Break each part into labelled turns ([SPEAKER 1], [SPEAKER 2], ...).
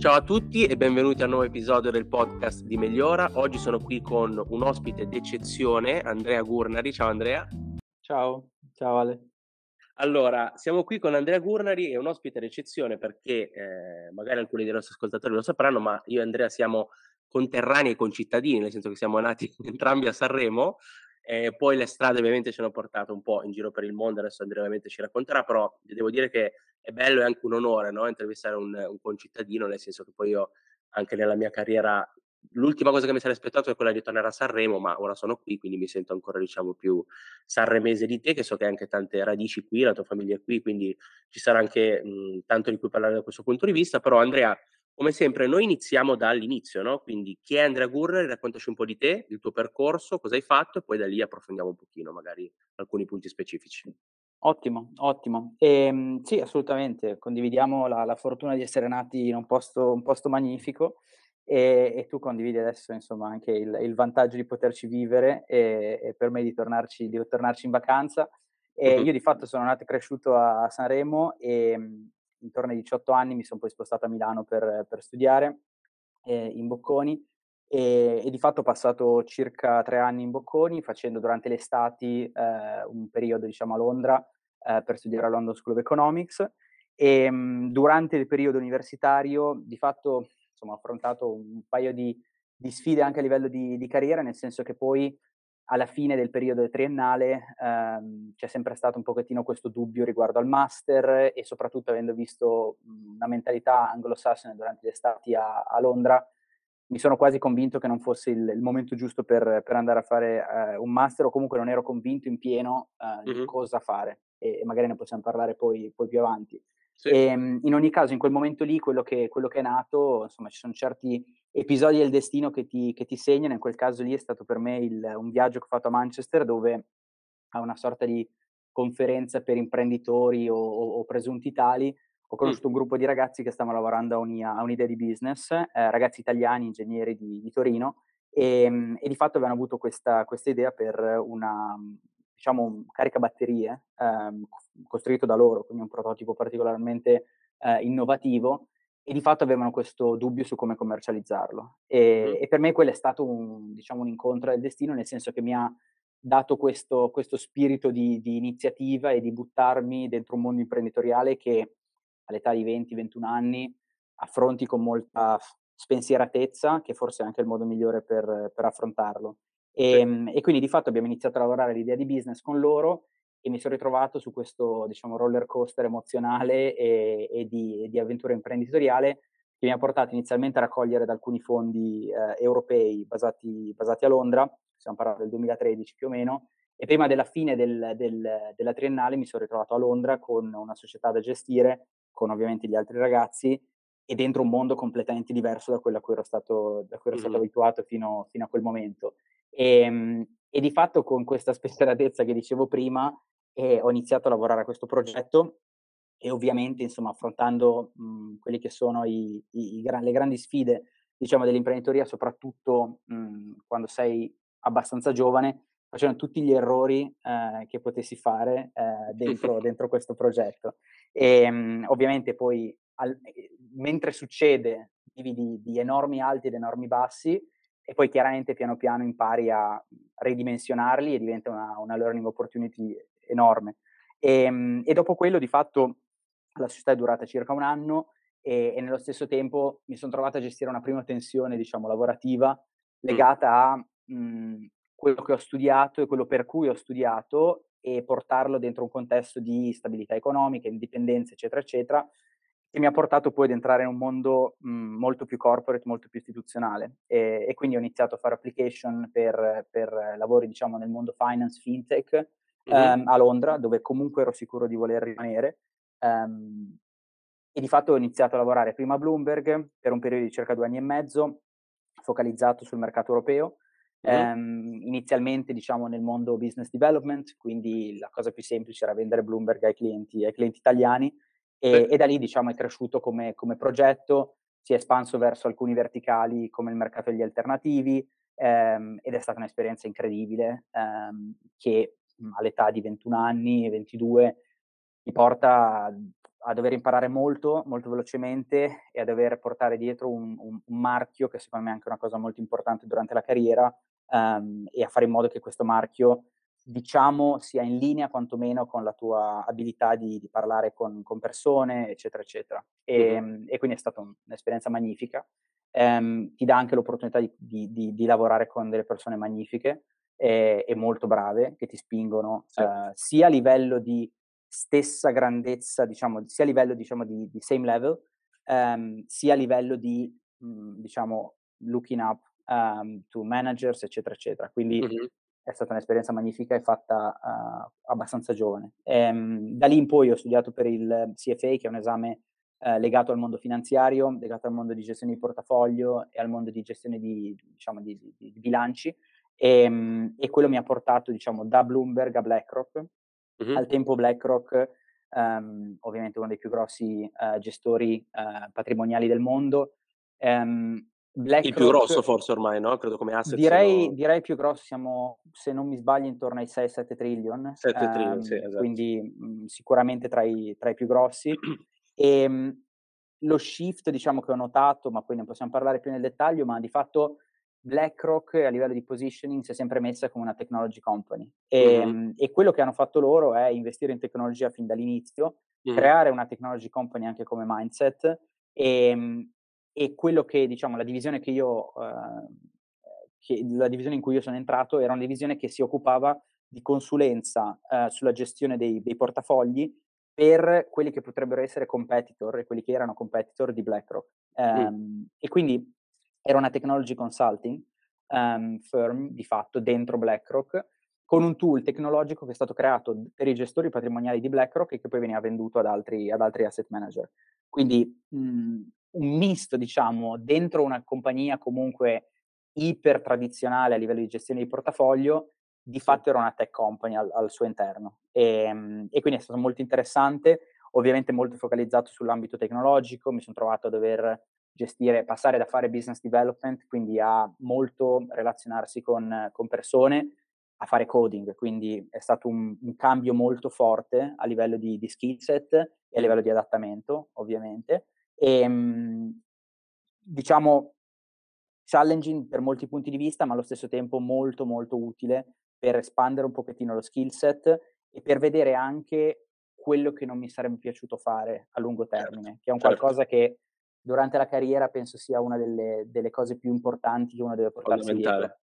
[SPEAKER 1] Ciao a tutti e benvenuti a un nuovo episodio del podcast di Migliora. Oggi sono qui con un ospite d'eccezione, Andrea Gurnari. Ciao Andrea.
[SPEAKER 2] Ciao, ciao Ale.
[SPEAKER 1] Allora, siamo qui con Andrea Gurnari, è un ospite d'eccezione perché eh, magari alcuni dei nostri ascoltatori lo sapranno, ma io e Andrea siamo conterranei e concittadini, nel senso che siamo nati entrambi a Sanremo eh, poi le strade ovviamente ci hanno portato un po' in giro per il mondo, adesso Andrea ovviamente ci racconterà, però devo dire che è bello e anche un onore no? intervistare un, un concittadino, nel senso che poi io anche nella mia carriera l'ultima cosa che mi sarei aspettato è quella di tornare a Sanremo, ma ora sono qui, quindi mi sento ancora, diciamo, più sanremese di te, che so che hai anche tante radici qui, la tua famiglia è qui, quindi ci sarà anche mh, tanto di cui parlare da questo punto di vista. Però, Andrea, come sempre, noi iniziamo dall'inizio, no? Quindi chi è Andrea Gurner? Raccontaci un po' di te, il tuo percorso, cosa hai fatto e poi da lì approfondiamo un pochino magari alcuni punti specifici.
[SPEAKER 2] Ottimo, ottimo. Ehm, sì, assolutamente, condividiamo la, la, fortuna di essere nati in un posto, un posto magnifico e, e, tu condividi adesso insomma anche il, il vantaggio di poterci vivere e, e per me di tornarci, di tornarci, in vacanza. E. Io di fatto sono nato e cresciuto a Sanremo e intorno ai 18 anni mi sono poi spostato a Milano per, per studiare eh, in Bocconi e, e, di fatto ho passato circa tre anni in Bocconi facendo durante le eh, un periodo diciamo a Londra eh, per studiare a London School of Economics e mh, durante il periodo universitario di fatto insomma, ho affrontato un paio di, di sfide anche a livello di, di carriera nel senso che poi alla fine del periodo triennale ehm, c'è sempre stato un pochettino questo dubbio riguardo al master e soprattutto avendo visto una mentalità anglosassone durante le estati a, a, Londra, mi sono quasi convinto che non fosse il, il momento giusto per, per, andare a fare eh, un master o comunque non ero convinto in pieno eh, mm-hmm. di cosa fare e, e, magari ne possiamo parlare poi, poi più avanti. Sì. E, ehm, in ogni caso, in quel momento lì, quello che, quello che, è nato, insomma, ci sono certi episodi del destino che ti, che ti segnano. In quel caso lì è stato per me il, un viaggio che ho fatto a Manchester, dove a una sorta di conferenza per imprenditori o, o, o presunti tali, ho conosciuto un gruppo di ragazzi che stavano lavorando a, unia, a un'idea di business, eh, ragazzi italiani, ingegneri di, di Torino, e, ehm, e, di fatto avevano avuto questa, questa idea per una, diciamo, un caricabatterie ehm, costruito da loro, quindi un prototipo particolarmente eh, innovativo e di fatto avevano questo dubbio su come commercializzarlo. E, mm. e per me quello è stato un, diciamo, un incontro del destino, nel senso che mi ha dato questo, questo spirito di, di, iniziativa e di buttarmi dentro un mondo imprenditoriale che all'età di 20-21 anni affronti con molta spensieratezza, che forse è anche il modo migliore per, per affrontarlo. E, ehm, e, quindi di fatto abbiamo iniziato a lavorare l'idea di business con loro e mi sono ritrovato su questo diciamo, roller coaster emozionale e, e, di, e, di, avventura imprenditoriale che mi ha portato inizialmente a raccogliere da alcuni fondi eh, europei basati, basati, a Londra, stiamo parlando del 2013 più o meno, e prima della fine del, del, della triennale mi sono ritrovato a Londra con una società da gestire, con ovviamente gli altri ragazzi, e dentro un mondo completamente diverso da quello a cui ero stato, cui ero stato mm-hmm. abituato fino, fino, a quel momento. E, ehm, e di fatto con questa spensieratezza che dicevo prima eh, ho iniziato a lavorare a questo progetto e ovviamente insomma affrontando mh, quelli che sono i, i, i gran, le grandi sfide diciamo dell'imprenditoria soprattutto mh, quando sei abbastanza giovane facendo tutti gli errori eh, che potessi fare eh, dentro, dentro, questo progetto. E mh, ovviamente poi al, eh, mentre succede di, di, di enormi alti ed enormi bassi e poi chiaramente piano piano impari a ridimensionarli e diventa una, una learning opportunity enorme. E, ehm, e, dopo quello, di fatto, la società è durata circa un anno e, e nello stesso tempo mi sono trovato a gestire una prima tensione, diciamo, lavorativa legata a mh, quello che ho studiato e quello per cui ho studiato e portarlo dentro un contesto di stabilità economica, indipendenza, eccetera, eccetera, che mi ha portato poi ad entrare in un mondo mh, molto più corporate, molto più istituzionale e, e, quindi ho iniziato a fare application per, per lavori diciamo nel mondo finance, fintech mm-hmm. ehm, a Londra dove comunque ero sicuro di voler rimanere ehm, e di fatto ho iniziato a lavorare prima a Bloomberg per un periodo di circa due anni e mezzo focalizzato sul mercato europeo Mm-hmm. Um, inizialmente diciamo nel mondo business development, quindi la cosa più semplice era vendere Bloomberg ai clienti, ai clienti italiani e, e da lì diciamo è cresciuto come, come, progetto, si è espanso verso alcuni verticali come il mercato degli alternativi ehm, ed è stata un'esperienza incredibile ehm, che all'età di 21 anni, 22, mi porta a dover imparare molto, molto velocemente e a dover portare dietro un, un, un, marchio, che secondo me è anche una cosa molto importante durante la carriera, um, e a fare in modo che questo marchio, diciamo, sia in linea quantomeno con la tua abilità di, di parlare con, con, persone, eccetera, eccetera. E, mm-hmm. e quindi è stata un'esperienza magnifica. Um, ti dà anche l'opportunità di, di, di, lavorare con delle persone magnifiche e, e molto brave che ti spingono sì. uh, sia a livello di stessa grandezza, diciamo, sia a livello diciamo, di, di same level, um, sia a livello di, mh, mhmm, diciamo, looking up um, to managers, eccetera, eccetera. Quindi mm-hmm. è stata un'esperienza magnifica e fatta uh, abbastanza giovane. Um, da lì in poi ho studiato per il CFA, che è un esame uh, legato al mondo finanziario, legato al mondo di gestione di portafoglio e al mondo di gestione di, diciamo, di, di, di bilanci. E, um, e, quello mi ha portato, diciamo, da Bloomberg a BlackRock, Uh-huh. Al tempo BlackRock, um, ovviamente uno dei più grossi uh, gestori uh, patrimoniali del mondo. Um,
[SPEAKER 1] il più grosso forse ormai, no? Credo come asset.
[SPEAKER 2] Direi, siano... direi più grosso, siamo, se non mi sbaglio, intorno ai 6-7 trillion.
[SPEAKER 1] 7 um, trillion, sì, esatto.
[SPEAKER 2] Quindi mh, sicuramente tra i, tra i, più grossi. e mh, lo shift, diciamo, che ho notato, ma poi ne possiamo parlare più nel dettaglio, ma di fatto BlackRock a livello di positioning si è sempre messa come una technology company e, mm-hmm. e, quello che hanno fatto loro è investire in tecnologia fin dall'inizio, mm-hmm. creare una technology company anche come mindset e, ehm, e quello che diciamo la divisione che io uh, che, la divisione in cui io sono entrato era una divisione che si occupava di consulenza uh, sulla gestione dei, dei portafogli per quelli che potrebbero essere competitor e quelli che erano competitor di BlackRock. Um, mm. E quindi era una technology consulting um, firm di fatto dentro BlackRock con un tool tecnologico che è stato creato per i gestori patrimoniali di BlackRock e che poi veniva venduto ad altri, ad altri asset manager. Quindi mh, mhmm, un misto, diciamo, dentro una compagnia comunque iper tradizionale a livello di gestione di portafoglio, di fatto era una tech company al, al suo interno. E, ehm, e, quindi è stato molto interessante, ovviamente molto focalizzato sull'ambito tecnologico, mi sono trovato a dover gestire, passare da fare business development, quindi a molto relazionarsi con, con persone, a fare coding, quindi è stato un, un cambio molto forte a livello di, di, skill set e a livello di adattamento, ovviamente. E, ehm, diciamo, challenging per molti punti di vista, ma allo stesso tempo molto, molto utile per espandere un pochettino lo skill set e per vedere anche quello che non mi sarebbe piaciuto fare a lungo certo, termine, certo, che è un certo. qualcosa che durante la carriera penso sia una delle, delle cose più importanti che uno deve portarsi dietro.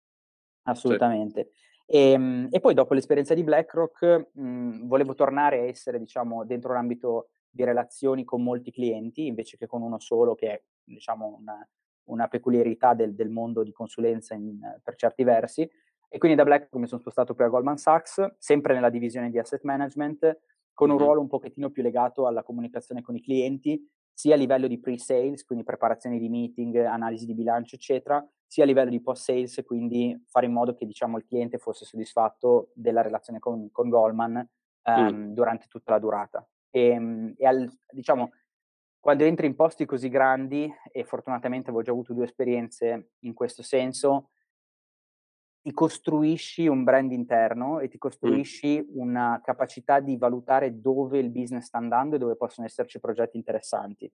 [SPEAKER 2] Assolutamente. Sì. Ehm, e, e, poi dopo l'esperienza di BlackRock mh, mhmm, volevo tornare a essere diciamo dentro l'ambito di relazioni con molti clienti invece che con uno solo che è diciamo una, una peculiarità del, del, mondo di consulenza in, per certi versi e quindi da BlackRock mi sono spostato poi a Goldman Sachs sempre nella divisione di asset management con un mm-hmm. ruolo un pochettino più legato alla comunicazione con i clienti sia a livello di pre-sales, quindi preparazione di meeting, analisi di bilancio, eccetera, sia a livello di post-sales, quindi fare in modo che diciamo, il cliente fosse soddisfatto della relazione con, con Goldman um, mm. durante tutta la durata. E, ehm, e al, diciamo, quando entri in posti così grandi, e fortunatamente avevo già avuto due esperienze in questo senso, ti costruisci un brand interno e ti costruisci mm. una capacità di valutare dove il business sta andando e dove possono esserci progetti interessanti.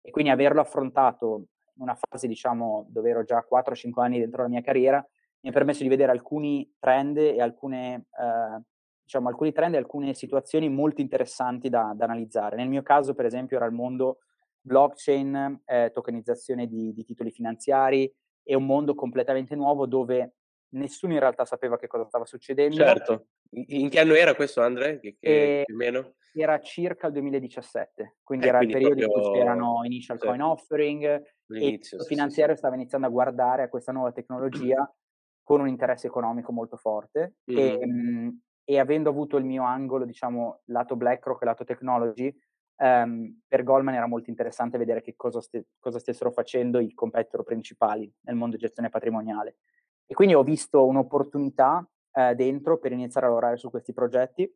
[SPEAKER 2] E quindi averlo affrontato in una fase, diciamo, dove ero già 4-5 anni dentro la mia carriera, mi ha permesso di vedere alcuni trend e alcune, eh, diciamo, alcuni trend e alcune situazioni molto interessanti da, da, analizzare. Nel mio caso, per esempio, era il mondo blockchain, eh, tokenizzazione di, di titoli finanziari, è un mondo completamente nuovo dove nessuno in realtà sapeva che cosa stava succedendo.
[SPEAKER 1] Certo. In che anno era questo, Andre? Che, che meno?
[SPEAKER 2] Era circa il 2017, quindi eh, era quindi il periodo proprio... in cui c'erano initial sì. coin offering L'inizio, e il finanziario sì, stava iniziando a guardare a questa nuova tecnologia con un interesse economico molto forte mm-hmm. e, mh, e, avendo avuto il mio angolo, diciamo, lato BlackRock e lato technology, um, per Goldman era molto interessante vedere che cosa, st- cosa stessero facendo i competitor principali nel mondo di gestione patrimoniale. E quindi ho visto un'opportunità eh, dentro per iniziare a lavorare su questi progetti,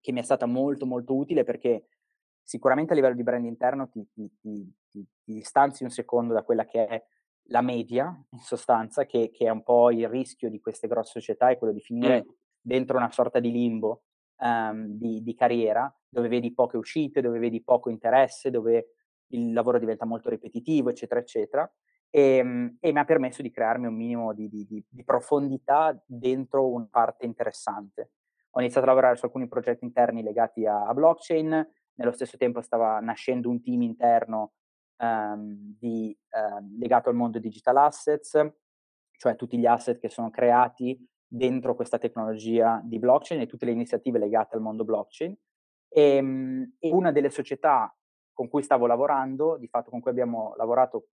[SPEAKER 2] che mi è stata molto molto utile perché sicuramente a livello di brand interno ti, ti, ti, ti distanzi un secondo da quella che è la media, in sostanza, che, che, è un po' il rischio di queste grosse società, è quello di finire mm. dentro una sorta di limbo um, di, di, carriera, dove vedi poche uscite, dove vedi poco interesse, dove il lavoro diventa molto ripetitivo, eccetera, eccetera. E, ehm, e mi ha permesso di crearmi un minimo di, di, di, profondità dentro una parte interessante. Ho iniziato a lavorare su alcuni progetti interni legati a, a blockchain, nello stesso tempo stava nascendo un team interno um, di, uh, legato al mondo digital assets, cioè tutti gli asset che sono creati dentro questa tecnologia di blockchain e tutte le iniziative legate al mondo blockchain. E, um, e una delle società con cui stavo lavorando, di fatto con cui abbiamo lavorato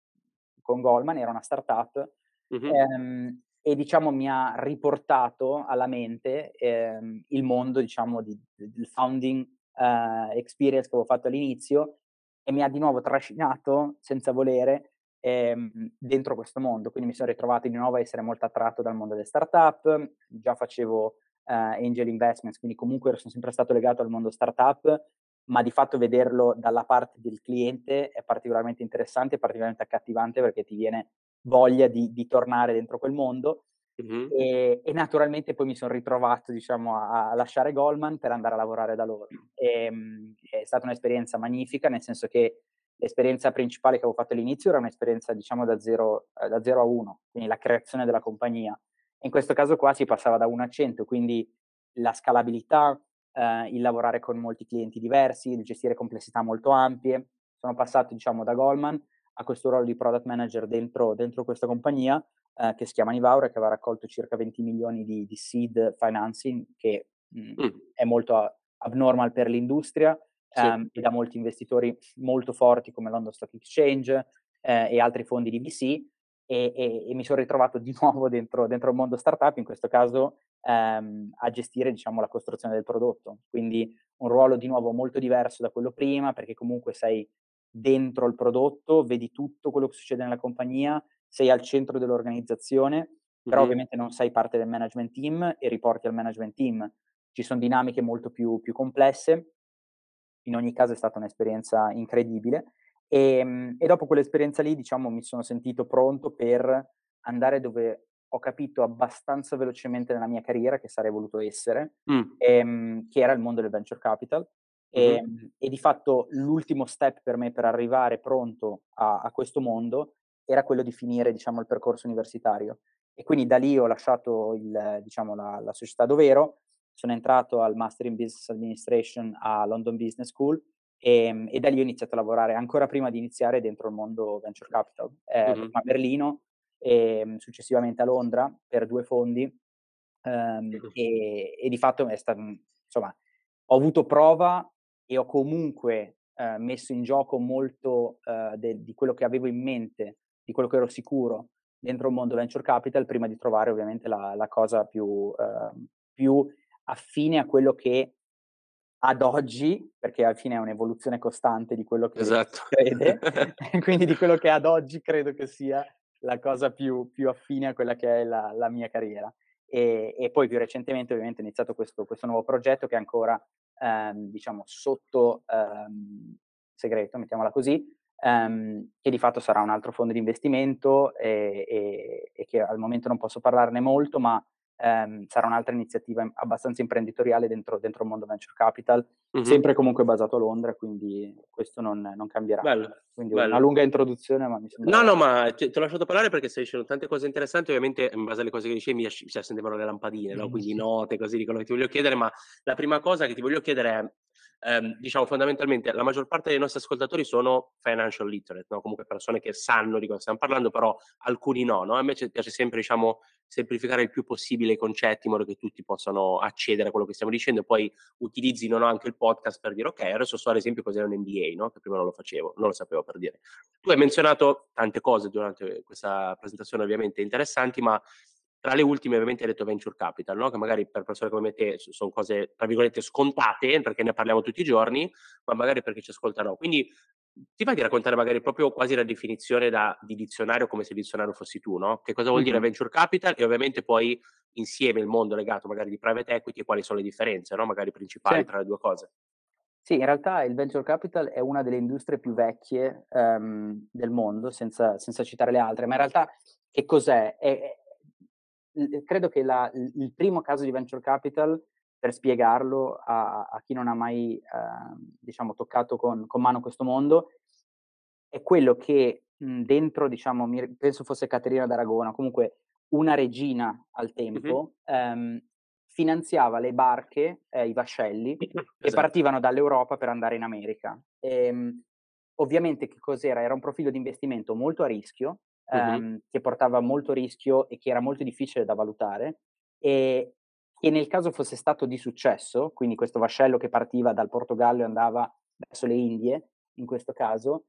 [SPEAKER 2] con Goldman, era una startup, mm-hmm. ehm, e diciamo mi ha riportato alla mente ehm, il mondo, diciamo, di, del founding uh, experience che avevo fatto all'inizio e mi ha di nuovo trascinato, senza volere, ehm, dentro questo mondo. Quindi mi sono ritrovato di nuovo a essere molto attratto dal mondo delle startup, già facevo uh, angel investments, quindi comunque sono sempre stato legato al mondo startup, ma di fatto vederlo dalla parte del cliente è particolarmente interessante, particolarmente accattivante perché ti viene voglia di, di tornare dentro quel mondo. Mm-hmm. E, e, naturalmente poi mi sono ritrovato diciamo, a, a, lasciare Goldman per andare a lavorare da loro. E, ehm, è stata un'esperienza magnifica, nel senso che l'esperienza principale che avevo fatto all'inizio era un'esperienza diciamo da 0 eh, a 1, quindi la creazione della compagnia. In questo caso qua si passava da 1 a 100, quindi la scalabilità, eh, il lavorare con molti clienti diversi, il gestire complessità molto ampie. Sono passato, diciamo, da Goldman a questo ruolo di product manager dentro, dentro questa compagnia eh, che si chiama Nivaura, che aveva raccolto circa 20 milioni di, di seed financing, che mh, mm, mm. è molto abnormal per l'industria sì. ehm, e da molti investitori molto forti come London Stock Exchange eh, e altri fondi di VC. E, e, e, mi sono ritrovato di nuovo dentro, dentro il mondo startup, in questo caso ehm, a gestire diciamo, la costruzione del prodotto. Quindi un ruolo di nuovo molto diverso da quello prima, perché comunque sei dentro il prodotto, vedi tutto quello che succede nella compagnia, sei al centro dell'organizzazione, però mm-hmm. ovviamente non sei parte del management team e riporti al management team. Ci sono dinamiche molto più, più complesse. In ogni caso è stata un'esperienza incredibile. E, ehm, e dopo quell'esperienza lì, diciamo, mi sono sentito pronto per andare dove ho capito abbastanza velocemente nella mia carriera che sarei voluto essere, mm. ehm, che era il mondo del venture capital. E, mm-hmm. e, di fatto l'ultimo step per me per arrivare pronto a, a questo mondo era quello di finire diciamo, il percorso universitario. E quindi da lì ho lasciato il, diciamo, la, la società dov'ero, sono entrato al Master in Business Administration a London Business School e, ehm, e, da lì ho iniziato a lavorare ancora prima di iniziare dentro il mondo venture capital, eh, mm-hmm. a Berlino e ehm, successivamente a Londra per due fondi um, e, e, di fatto è stato, insomma, ho avuto prova e ho comunque uh, messo in gioco molto uh, de, di quello che avevo in mente, di quello che ero sicuro dentro il mondo venture capital prima di trovare ovviamente la, la cosa più, uh, più affine a quello che ad oggi, perché alla fine è un'evoluzione costante di quello che esatto. crede, quindi di quello che ad oggi credo che sia la cosa più, più affine a quella che è la, la mia carriera. E, e, poi più recentemente ovviamente ho iniziato questo, questo nuovo progetto che è ancora ehm, diciamo sotto ehm, segreto, mettiamola così, ehm, che di fatto sarà un altro fondo di investimento e, e, e che al momento non posso parlarne molto, ma ehm, sarà un'altra iniziativa abbastanza imprenditoriale dentro, dentro il mondo venture capital, mm-hmm. sempre comunque basato a Londra, quindi questo non, non cambierà. Bello, quindi bello. una lunga introduzione, ma mi sembra...
[SPEAKER 1] No, no, ma ti, ti ho lasciato parlare perché stai dicendo tante cose interessanti, ovviamente in base alle cose che dicevi mi si accendevano le lampadine, no? quindi note, così di quello che ti voglio chiedere, ma la prima cosa che ti voglio chiedere è ehm, diciamo fondamentalmente la maggior parte dei nostri ascoltatori sono financial literate, no? comunque persone che sanno di cosa stiamo parlando, però alcuni no, no? A me piace sempre diciamo, semplificare il più possibile i concetti in modo che tutti possano accedere a quello che stiamo dicendo e poi utilizzino no, anche il podcast per dire ok, adesso so ad esempio cos'è un MBA, no? che prima non lo facevo, non lo sapevo per dire. Tu hai menzionato tante cose durante questa presentazione ovviamente interessanti, ma tra le ultime ovviamente hai detto venture capital, no? che magari per persone come me te sono cose, tra virgolette, scontate, perché ne parliamo tutti i giorni, ma magari perché ci ascoltano. Quindi ti vai di raccontare magari proprio quasi la definizione da, di dizionario come se il dizionario fossi tu, no? Che cosa vuol mm-hmm. dire venture capital e ovviamente poi insieme il mondo legato magari di private equity e quali sono le differenze, no? Magari principali sì. tra le due cose.
[SPEAKER 2] Sì, in realtà il venture capital è una delle industrie più vecchie um, del mondo, senza, senza, citare le altre, ma in realtà che cos'è? È, credo che la, il primo caso di venture capital per spiegarlo a, a chi non ha mai, eh, diciamo, toccato con, con, mano questo mondo, è quello che mh, dentro, diciamo, mi, penso fosse Caterina d'Aragona, comunque una regina al tempo, mm-hmm. ehm, finanziava le barche, eh, i vascelli, esatto. che partivano dall'Europa per andare in America. E, ehm, ovviamente che cos'era? Era un profilo di investimento molto a rischio, ehm, che portava molto rischio e che era molto difficile da valutare, e che nel caso fosse stato di successo, quindi questo vascello che partiva dal Portogallo e andava verso le Indie, in questo caso,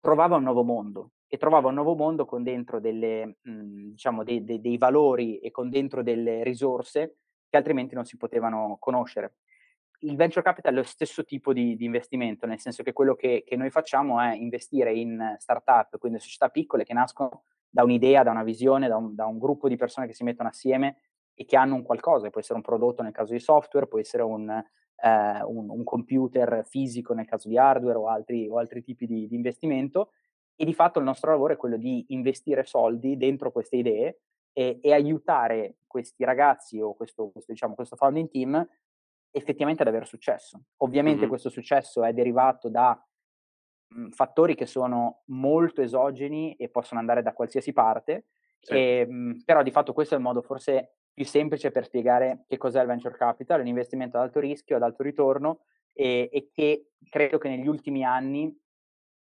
[SPEAKER 2] trovava un nuovo mondo e trovava un nuovo mondo con dentro delle, mh, mhmm, diciamo, dei, dei, dei valori e con dentro delle risorse che altrimenti non si potevano conoscere. Il venture capital è lo stesso tipo di, di investimento, nel senso che quello che, che, noi facciamo è investire in startup, quindi società piccole che nascono da un'idea, da una visione, da un, da un gruppo di persone che si mettono assieme e che hanno un qualcosa, può essere un prodotto nel caso di software, può essere un, eh, un, un computer fisico nel caso di hardware o altri, o altri tipi di, di, investimento. E di fatto il nostro lavoro è quello di investire soldi dentro queste idee e, e aiutare questi ragazzi o questo, questo, diciamo, questo founding team effettivamente ad avere successo. Ovviamente mm-hmm. questo successo è derivato da mh, mhmm, fattori che sono molto esogeni e possono andare da qualsiasi parte, sì. e, mh, mhmm, però di fatto questo è il modo forse più semplice per spiegare che cos'è il venture capital, un investimento ad alto rischio, ad alto ritorno e, e che credo che negli ultimi anni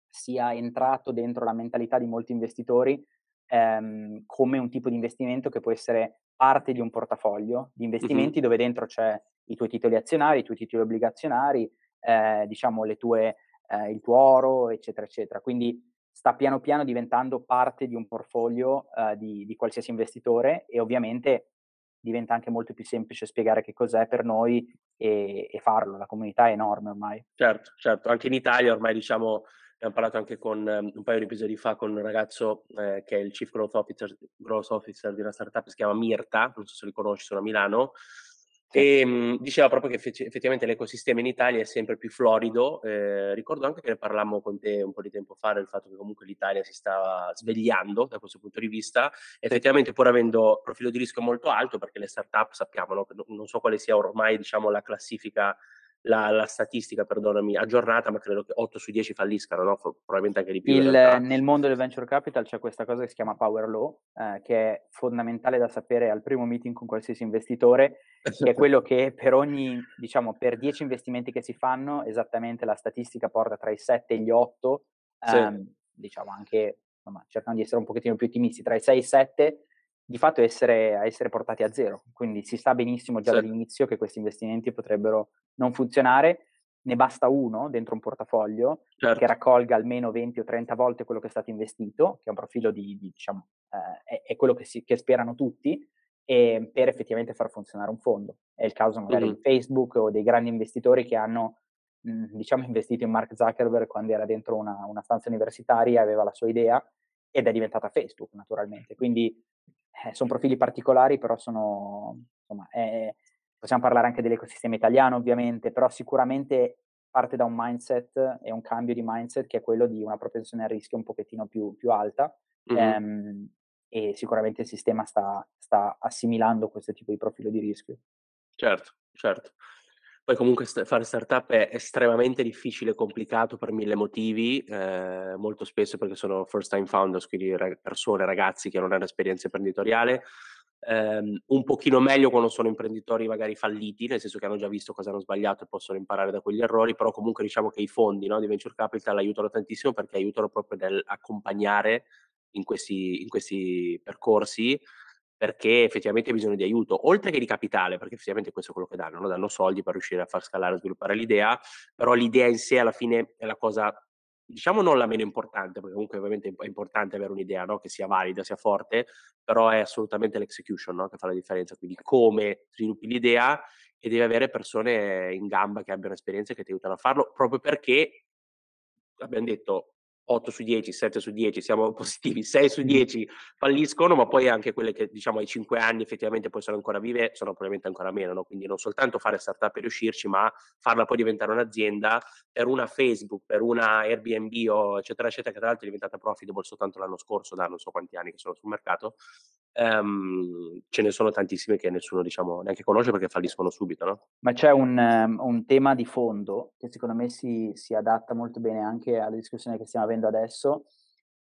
[SPEAKER 2] sia entrato dentro la mentalità di molti investitori ehm, come un tipo di investimento che può essere parte di un portafoglio di investimenti uh-huh. dove dentro c'è i tuoi titoli azionari, i tuoi titoli obbligazionari, eh, diciamo tue, eh, il tuo oro, eccetera, eccetera. Quindi sta piano piano diventando parte di un portfolio eh, di, di, qualsiasi investitore e ovviamente diventa anche molto più semplice spiegare che cos'è per noi e, e farlo. La comunità è enorme ormai.
[SPEAKER 1] Certo, certo. Anche in Italia ormai diciamo abbiamo parlato anche con um, un paio di episodi fa con un ragazzo eh, che è il Chief Growth Officer, Growth Officer di una startup che si chiama Mirta, non so se li conosci, sono a Milano, e mh, diceva proprio che effettivamente l'ecosistema in Italia è sempre più florido. Eh, ricordo anche che ne parlammo con te un po' di tempo fa del fatto che comunque l'Italia si stava svegliando da questo punto di vista. Effettivamente, pur avendo profilo di rischio molto alto, perché le startup sappiamo, no? non so quale sia ormai diciamo, la classifica la, la, statistica, perdonami, aggiornata, ma credo che 8 su 10 falliscano, no? probabilmente anche di più.
[SPEAKER 2] Il, nel mondo del venture capital c'è questa cosa che si chiama power law, eh, che è fondamentale da sapere al primo meeting con qualsiasi investitore, che è quello che per ogni, diciamo, per 10 investimenti che si fanno, esattamente la statistica porta tra i 7 e gli 8, ehm, sì. diciamo anche, insomma, cercando di essere un pochettino più ottimisti, tra i 6 e i 7 di fatto essere, a essere portati a zero. Quindi si sa benissimo già sì. dall'inizio che questi investimenti potrebbero non funzionare. Ne basta uno dentro un portafoglio certo. che raccolga almeno 20 o 30 volte quello che è stato investito, che è un profilo di, di diciamo, eh, è, è, quello che, si, che, sperano tutti, e per effettivamente far funzionare un fondo. È il caso magari mm-hmm. di Facebook o dei grandi investitori che hanno mh, diciamo investito in Mark Zuckerberg quando era dentro una, una stanza universitaria, aveva la sua idea ed è diventata Facebook naturalmente. Quindi eh, sono profili particolari, però sono, insomma, eh, possiamo parlare anche dell'ecosistema italiano ovviamente, però sicuramente parte da un mindset e un cambio di mindset che è quello di una propensione al rischio un pochettino più, più alta mm-hmm. ehm, e sicuramente il sistema sta, sta assimilando questo tipo di profilo di rischio.
[SPEAKER 1] Certo, certo. Poi comunque st- fare startup è estremamente difficile e complicato per mille motivi, eh, molto spesso perché sono first time founders, quindi rag- persone, ragazzi che non hanno esperienza imprenditoriale, eh, un pochino meglio quando sono imprenditori magari falliti, nel senso che hanno già visto cosa hanno sbagliato e possono imparare da quegli errori, però comunque diciamo che i fondi no, di venture capital aiutano tantissimo perché aiutano proprio nell'accompagnare in questi, in questi percorsi perché effettivamente hai bisogno di aiuto, oltre che di capitale, perché effettivamente questo è quello che danno, no? danno soldi per riuscire a far scalare e sviluppare l'idea, però l'idea in sé alla fine è la cosa, diciamo non la meno importante, perché comunque ovviamente è importante avere un'idea no? che sia valida, sia forte, però è assolutamente l'execution no? che fa la differenza, quindi come sviluppi l'idea e devi avere persone in gamba che abbiano esperienze che ti aiutano a farlo, proprio perché abbiamo detto 8 su 10, 7 su 10 siamo positivi, 6 su 10 falliscono, ma poi anche quelle che diciamo ai 5 anni effettivamente poi sono ancora vive, sono probabilmente ancora meno, no? quindi non soltanto fare startup e riuscirci, ma farla poi diventare un'azienda per una Facebook, per una Airbnb o eccetera eccetera, che tra l'altro è diventata profitable soltanto l'anno scorso, da non so quanti anni che sono sul mercato, ehm, ce ne sono tantissime che nessuno diciamo neanche conosce perché falliscono subito, no?
[SPEAKER 2] Ma c'è un, um, un tema di fondo che secondo me si, si adatta molto bene anche alla discussione che stiamo avendo adesso,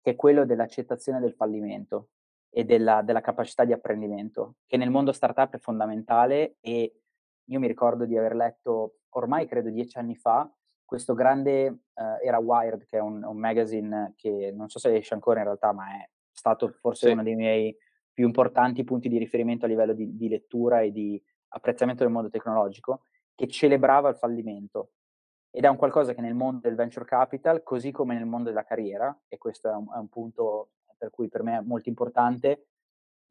[SPEAKER 2] che è quello dell'accettazione del fallimento e della, della capacità di apprendimento, che nel mondo startup è fondamentale e io mi ricordo di aver letto ormai credo dieci anni fa questo grande, uh, era Wired, che è un, un, magazine che non so se esce ancora in realtà, ma è stato forse sì. uno dei miei più importanti punti di riferimento a livello di, di, lettura e di apprezzamento del mondo tecnologico, che celebrava il fallimento. Ed è un qualcosa che nel mondo del venture capital, così come nel mondo della carriera, e questo è un, è un punto per cui per me è molto importante,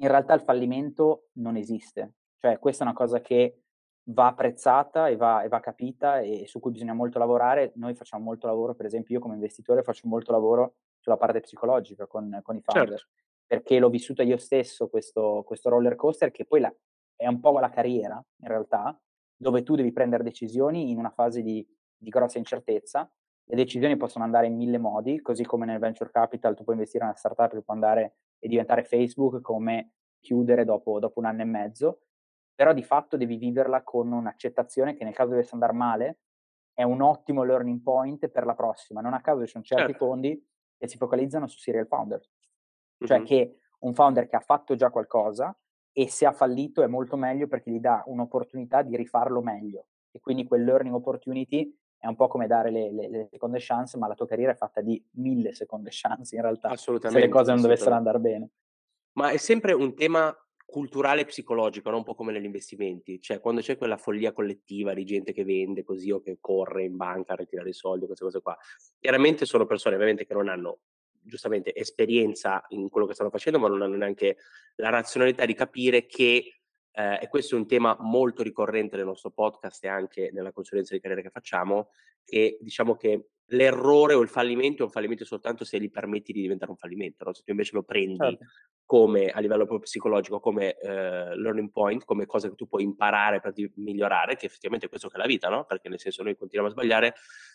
[SPEAKER 2] in realtà il fallimento non esiste. Cioè questa è una cosa che va apprezzata e va, e va capita e su cui bisogna molto lavorare. Noi facciamo molto lavoro, per esempio io come investitore faccio molto lavoro sulla parte psicologica con, con i founder. Certo perché l'ho vissuta io stesso questo, questo roller coaster che poi la, è un po' la carriera in realtà, dove tu devi prendere decisioni in una fase di, di grossa incertezza. Le decisioni possono andare in mille modi, così come nel venture capital tu puoi investire in una startup che può andare e diventare Facebook, come chiudere dopo, dopo un anno e mezzo, però di fatto devi viverla con un'accettazione che nel caso dovesse andare male è un ottimo learning point per la prossima. Non a caso ci sono certi certo. fondi che si focalizzano su serial founders cioè mm-hmm. che un founder che ha fatto già qualcosa e se ha fallito è molto meglio perché gli dà un'opportunità di rifarlo meglio. E quindi quel learning opportunity è un po' come dare le, le, le seconde chance, ma la tua carriera è fatta di mille seconde chance in realtà,
[SPEAKER 1] assolutamente,
[SPEAKER 2] se le cose non dovessero andare bene.
[SPEAKER 1] Ma è sempre un tema culturale e psicologico, no? un po' come negli investimenti, cioè quando c'è quella follia collettiva di gente che vende così o che corre in banca a ritirare i soldi, queste cose qua, chiaramente sono persone ovviamente che non hanno giustamente esperienza in quello che stanno facendo, ma non hanno neanche la razionalità di capire che, eh, e questo è un tema molto ricorrente nel nostro podcast e anche nella consulenza di carriera che facciamo, che diciamo che l'errore o il fallimento è un fallimento soltanto se gli permetti di diventare un fallimento, no? se tu invece lo prendi certo. come a livello proprio psicologico, come eh, learning point, come cosa che tu puoi imparare per di- migliorare, che effettivamente è questo che è la vita, no? perché nel senso noi continuiamo a sbagliare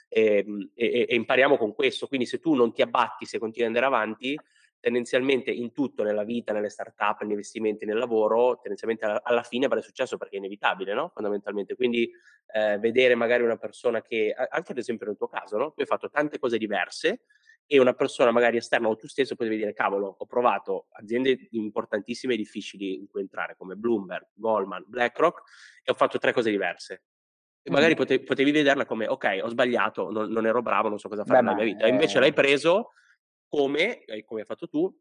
[SPEAKER 1] e, ehm, e, e impariamo con questo, quindi se tu non ti abbatti, se continui ad andare avanti, tendenzialmente in tutto, nella vita, nelle start-up, negli investimenti, nel lavoro, tendenzialmente alla fine avrai successo perché è inevitabile, no? Fondamentalmente. Quindi eh, vedere magari una persona che, anche ad esempio nel tuo caso, no? Tu hai fatto tante cose diverse e una persona magari esterna o tu stesso potevi dire, cavolo, ho provato aziende importantissime e difficili in cui entrare, come Bloomberg, Goldman, BlackRock, e ho fatto tre cose diverse. E magari potevi, potevi vederla come, ok, ho sbagliato, non, non, ero bravo, non so cosa fare Beh, nella mia vita. Invece l'hai preso come, come hai fatto tu,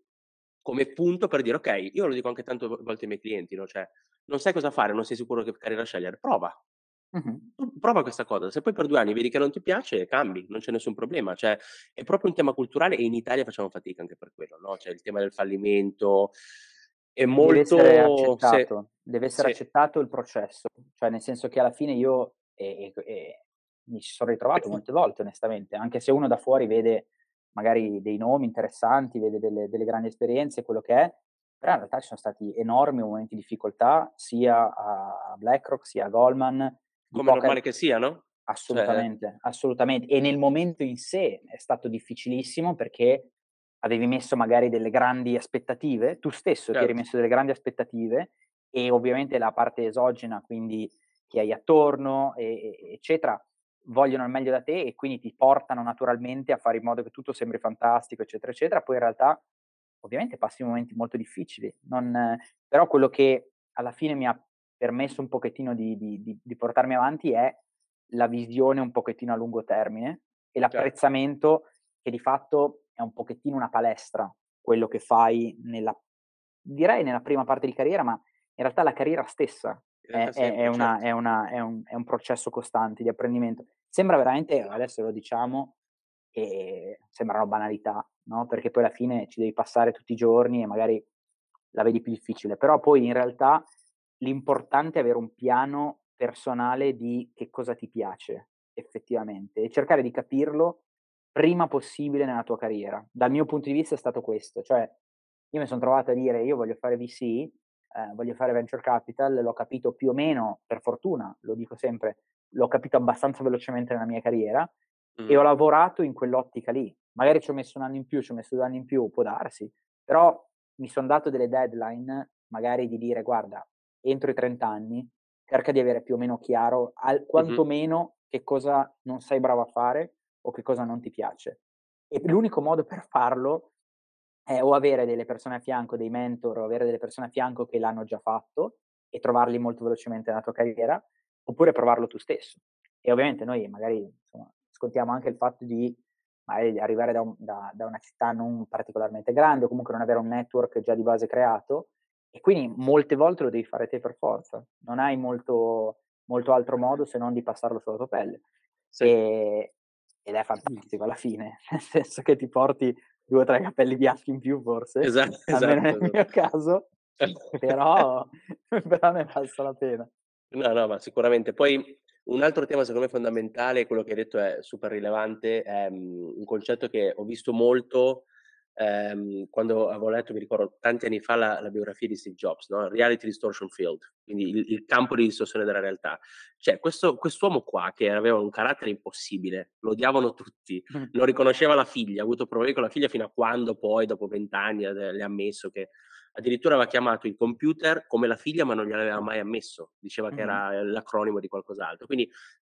[SPEAKER 1] come punto per dire, ok, io lo dico anche tante volte ai miei clienti, no? cioè, non sai cosa fare, non sei sicuro che carriera scegliere, prova. Uh-huh. Prova questa cosa, se poi per due anni vedi che non ti piace, cambi, non c'è nessun problema. Cioè, è proprio un tema culturale e in Italia facciamo fatica anche per quello, no? Cioè, il tema del fallimento è molto...
[SPEAKER 2] Deve essere accettato, se... deve essere sì. accettato il processo, cioè nel senso che alla fine io e, e, e mi ci sono ritrovato molte volte onestamente, anche se uno da fuori vede magari dei nomi interessanti, vede delle, delle grandi esperienze, quello che è, però in realtà ci sono stati enormi momenti di difficoltà sia a BlackRock sia a Goldman.
[SPEAKER 1] Come normale che sia, no? Cioè
[SPEAKER 2] assolutamente, cioè... assolutamente. E nel momento in sé è stato difficilissimo perché avevi messo magari delle grandi aspettative, tu stesso certo. ti eri certo. messo delle grandi aspettative e ovviamente la parte esogena, quindi chi hai attorno, e, eccetera, vogliono il meglio da te e quindi ti portano naturalmente a fare in modo che tutto sembri fantastico, eccetera, eccetera. Poi in realtà ovviamente passi momenti molto difficili, non, però quello che alla fine mi ha permesso un pochettino di, di, di, di, portarmi avanti è la visione un pochettino a lungo termine e certo. l'apprezzamento certo. che di fatto è un pochettino una palestra, quello che fai nella, direi nella prima parte di carriera, ma in realtà la carriera stessa è, è, è, una, certo. una, è, un, è un processo costante di apprendimento. Sembra veramente, adesso lo diciamo, e sembrano banalità, no? Perché poi alla fine ci devi passare tutti i giorni e magari la vedi più difficile, però poi in realtà l'importante è avere un piano personale di che cosa ti piace effettivamente e cercare di capirlo prima possibile nella tua carriera. Dal mio punto di vista è stato questo, cioè io mi sono trovato a dire io voglio fare VC, eh, voglio fare venture capital, l'ho capito più o meno, per fortuna, lo dico sempre, l'ho capito abbastanza velocemente nella mia carriera mm. e ho lavorato in quell'ottica lì. Magari ci ho messo un anno in più, ci ho messo due anni in più, può darsi, però mi son dato delle deadline, magari di dire: "Guarda, entro i 30 anni cerca di avere più o meno chiaro al
[SPEAKER 1] Mh-mh.
[SPEAKER 2] quantomeno che cosa non sei bravo a fare o che cosa non ti piace". E l'unico modo per farlo è o avere delle persone a fianco, dei mentor o avere delle persone a fianco che l'hanno già fatto e trovarli molto velocemente nella tua carriera, oppure provarlo tu stesso. E ovviamente noi magari, insomma, scontiamo anche il fatto di arrivare da un da da una città non particolarmente grande o comunque non avere un network già di base creato e quindi molte volte lo devi fare te per forza. Non hai molto molto altro modo se non di passarlo sulla tua pelle.
[SPEAKER 1] Sì.
[SPEAKER 2] E ed è fantastico alla fine, nel senso che ti porti 2 o 3 capelli bianchi in più forse,
[SPEAKER 1] Esa
[SPEAKER 2] almeno nel
[SPEAKER 1] esatto,
[SPEAKER 2] mio
[SPEAKER 1] esatto.
[SPEAKER 2] caso, però però ne è valsa la pena.
[SPEAKER 1] No, no, ma sicuramente. Poi un altro tema secondo me fondamentale, quello che hai detto è super rilevante, è, mhmm, un concetto che ho visto molto, ehm, quando avevo letto, mi ricordo tanti anni fa, la la biografia di Steve Jobs, no, Reality Distortion Field, quindi il il campo di distorsione della realtà. Cioè questo quest'uomo qua che aveva un carattere impossibile, lo odiavano tutti,
[SPEAKER 2] Mh.
[SPEAKER 1] non riconosceva la figlia, ha avuto problemi con la figlia fino a quando poi dopo 20 anni ha de le ha ammesso che addirittura aveva chiamato il computer come la figlia, ma non gliel'aveva mai ammesso. Diceva che
[SPEAKER 2] Mh-mh.
[SPEAKER 1] era l'acronimo di qualcos'altro. Quindi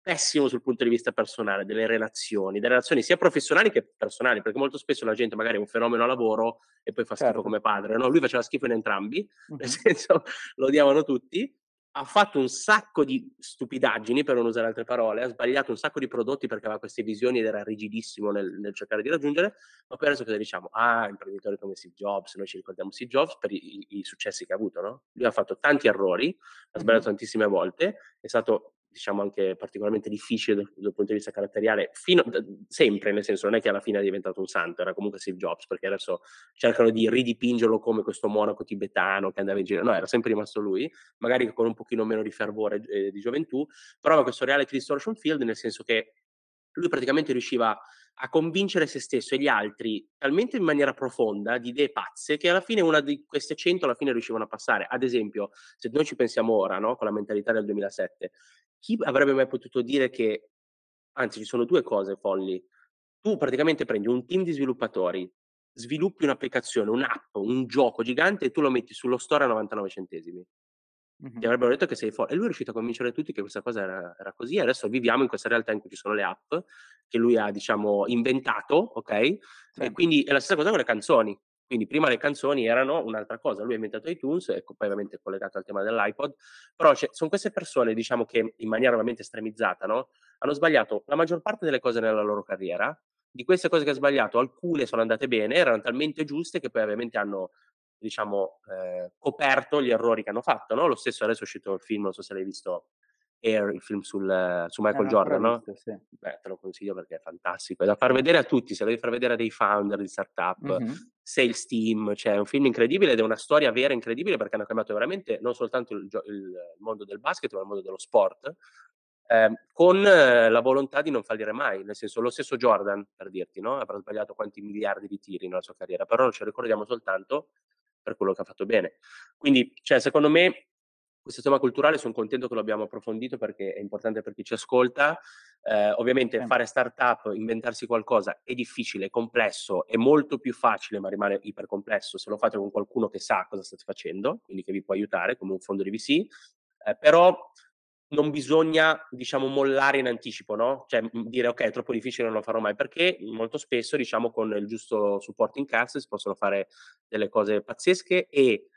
[SPEAKER 1] pessimo sul punto di vista personale, delle relazioni, delle relazioni sia professionali che personali, perché molto spesso la gente magari è un fenomeno a lavoro e poi fa schifo
[SPEAKER 2] Certo.
[SPEAKER 1] come padre, no, lui faceva schifo in entrambi, nel
[SPEAKER 2] Mh-mh.
[SPEAKER 1] senso lo odiavano tutti, ha fatto un sacco di stupidaggini, per non usare altre parole, ha sbagliato un sacco di prodotti perché aveva queste visioni ed era rigidissimo nel nel cercare di raggiungere, ma poi adesso cosa diciamo? Ah, imprenditori come Steve Jobs, noi ci ricordiamo Steve Jobs per i i successi che ha avuto, no, lui ha fatto tanti errori, ha sbagliato tantissime volte, è stato diciamo anche particolarmente difficile dal dal punto di vista caratteriale fino d sempre, nel senso non è che alla fine è diventato un santo, era comunque Steve Jobs, perché adesso cercano di ridipingerlo come questo monaco tibetano che andava in giro. No, era sempre rimasto lui, magari con un pochino meno di fervore, ehm, di gioventù, però questo reality distortion field, nel senso che lui praticamente riusciva a convincere se stesso e gli altri talmente in maniera profonda di idee pazze, che alla fine una di queste 100 alla fine riuscivano a passare. Ad esempio, se noi ci pensiamo ora, no, con la mentalità del 2007, chi avrebbe mai potuto dire che anzi ci sono 2 cose folli. Tu praticamente prendi un team di sviluppatori, sviluppi un'applicazione, un'app, un gioco gigante e tu lo metti sullo store a 99 centesimi. Ti
[SPEAKER 2] Mh-mh.
[SPEAKER 1] avrebbero detto che sei fo e lui è riuscito a convincere tutti che questa cosa era era così e adesso viviamo in questa realtà in cui ci sono le app che lui ha diciamo inventato,
[SPEAKER 2] Sì.
[SPEAKER 1] e quindi è la stessa cosa con le canzoni. Quindi prima le canzoni erano un'altra cosa, lui ha inventato iTunes, ecco poi ovviamente collegato al tema dell'iPod, però cioè son queste persone diciamo che in maniera ovviamente estremizzata, no, hanno sbagliato la maggior parte delle cose nella loro carriera. Di queste cose che ha sbagliato alcune sono andate bene, erano talmente giuste che poi ovviamente hanno diciamo, ehm, coperto gli errori che hanno fatto, no, lo stesso adesso è uscito il film, non so se l'hai visto, Air, il film sul su
[SPEAKER 2] Eh,
[SPEAKER 1] Michael
[SPEAKER 2] ancora
[SPEAKER 1] Jordan, no,
[SPEAKER 2] visto, sì.
[SPEAKER 1] beh, te lo consiglio perché è fantastico. È da far vedere a tutti, se lo devi far vedere a dei founder di startup,
[SPEAKER 2] Mh-mh.
[SPEAKER 1] sales team, cioè è un film incredibile ed è una storia vera incredibile perché hanno cambiato veramente non soltanto il gio il mondo del basket, ma il mondo dello sport, ehm, con la volontà di non fallire mai. Nel senso, lo stesso Jordan, per dirti, no, avrà sbagliato quanti miliardi di tiri nella sua carriera, però ce lo ricordiamo soltanto per quello che ha fatto bene. Quindi, cioè secondo me questo tema culturale son contento che lo abbiamo approfondito perché è importante per chi ci ascolta. Ehm, ovviamente fare startup, inventarsi qualcosa è difficile, è complesso, è molto più facile, ma rimane iper complesso se lo fate con qualcuno che sa cosa state facendo, quindi che vi può aiutare come un fondo di VC, ehm, però non bisogna diciamo mollare in anticipo, no, cioè, dire: "Okay, è troppo difficile, non lo farò mai", perché molto spesso diciamo con il giusto supporting cast si possono fare delle cose pazzesche e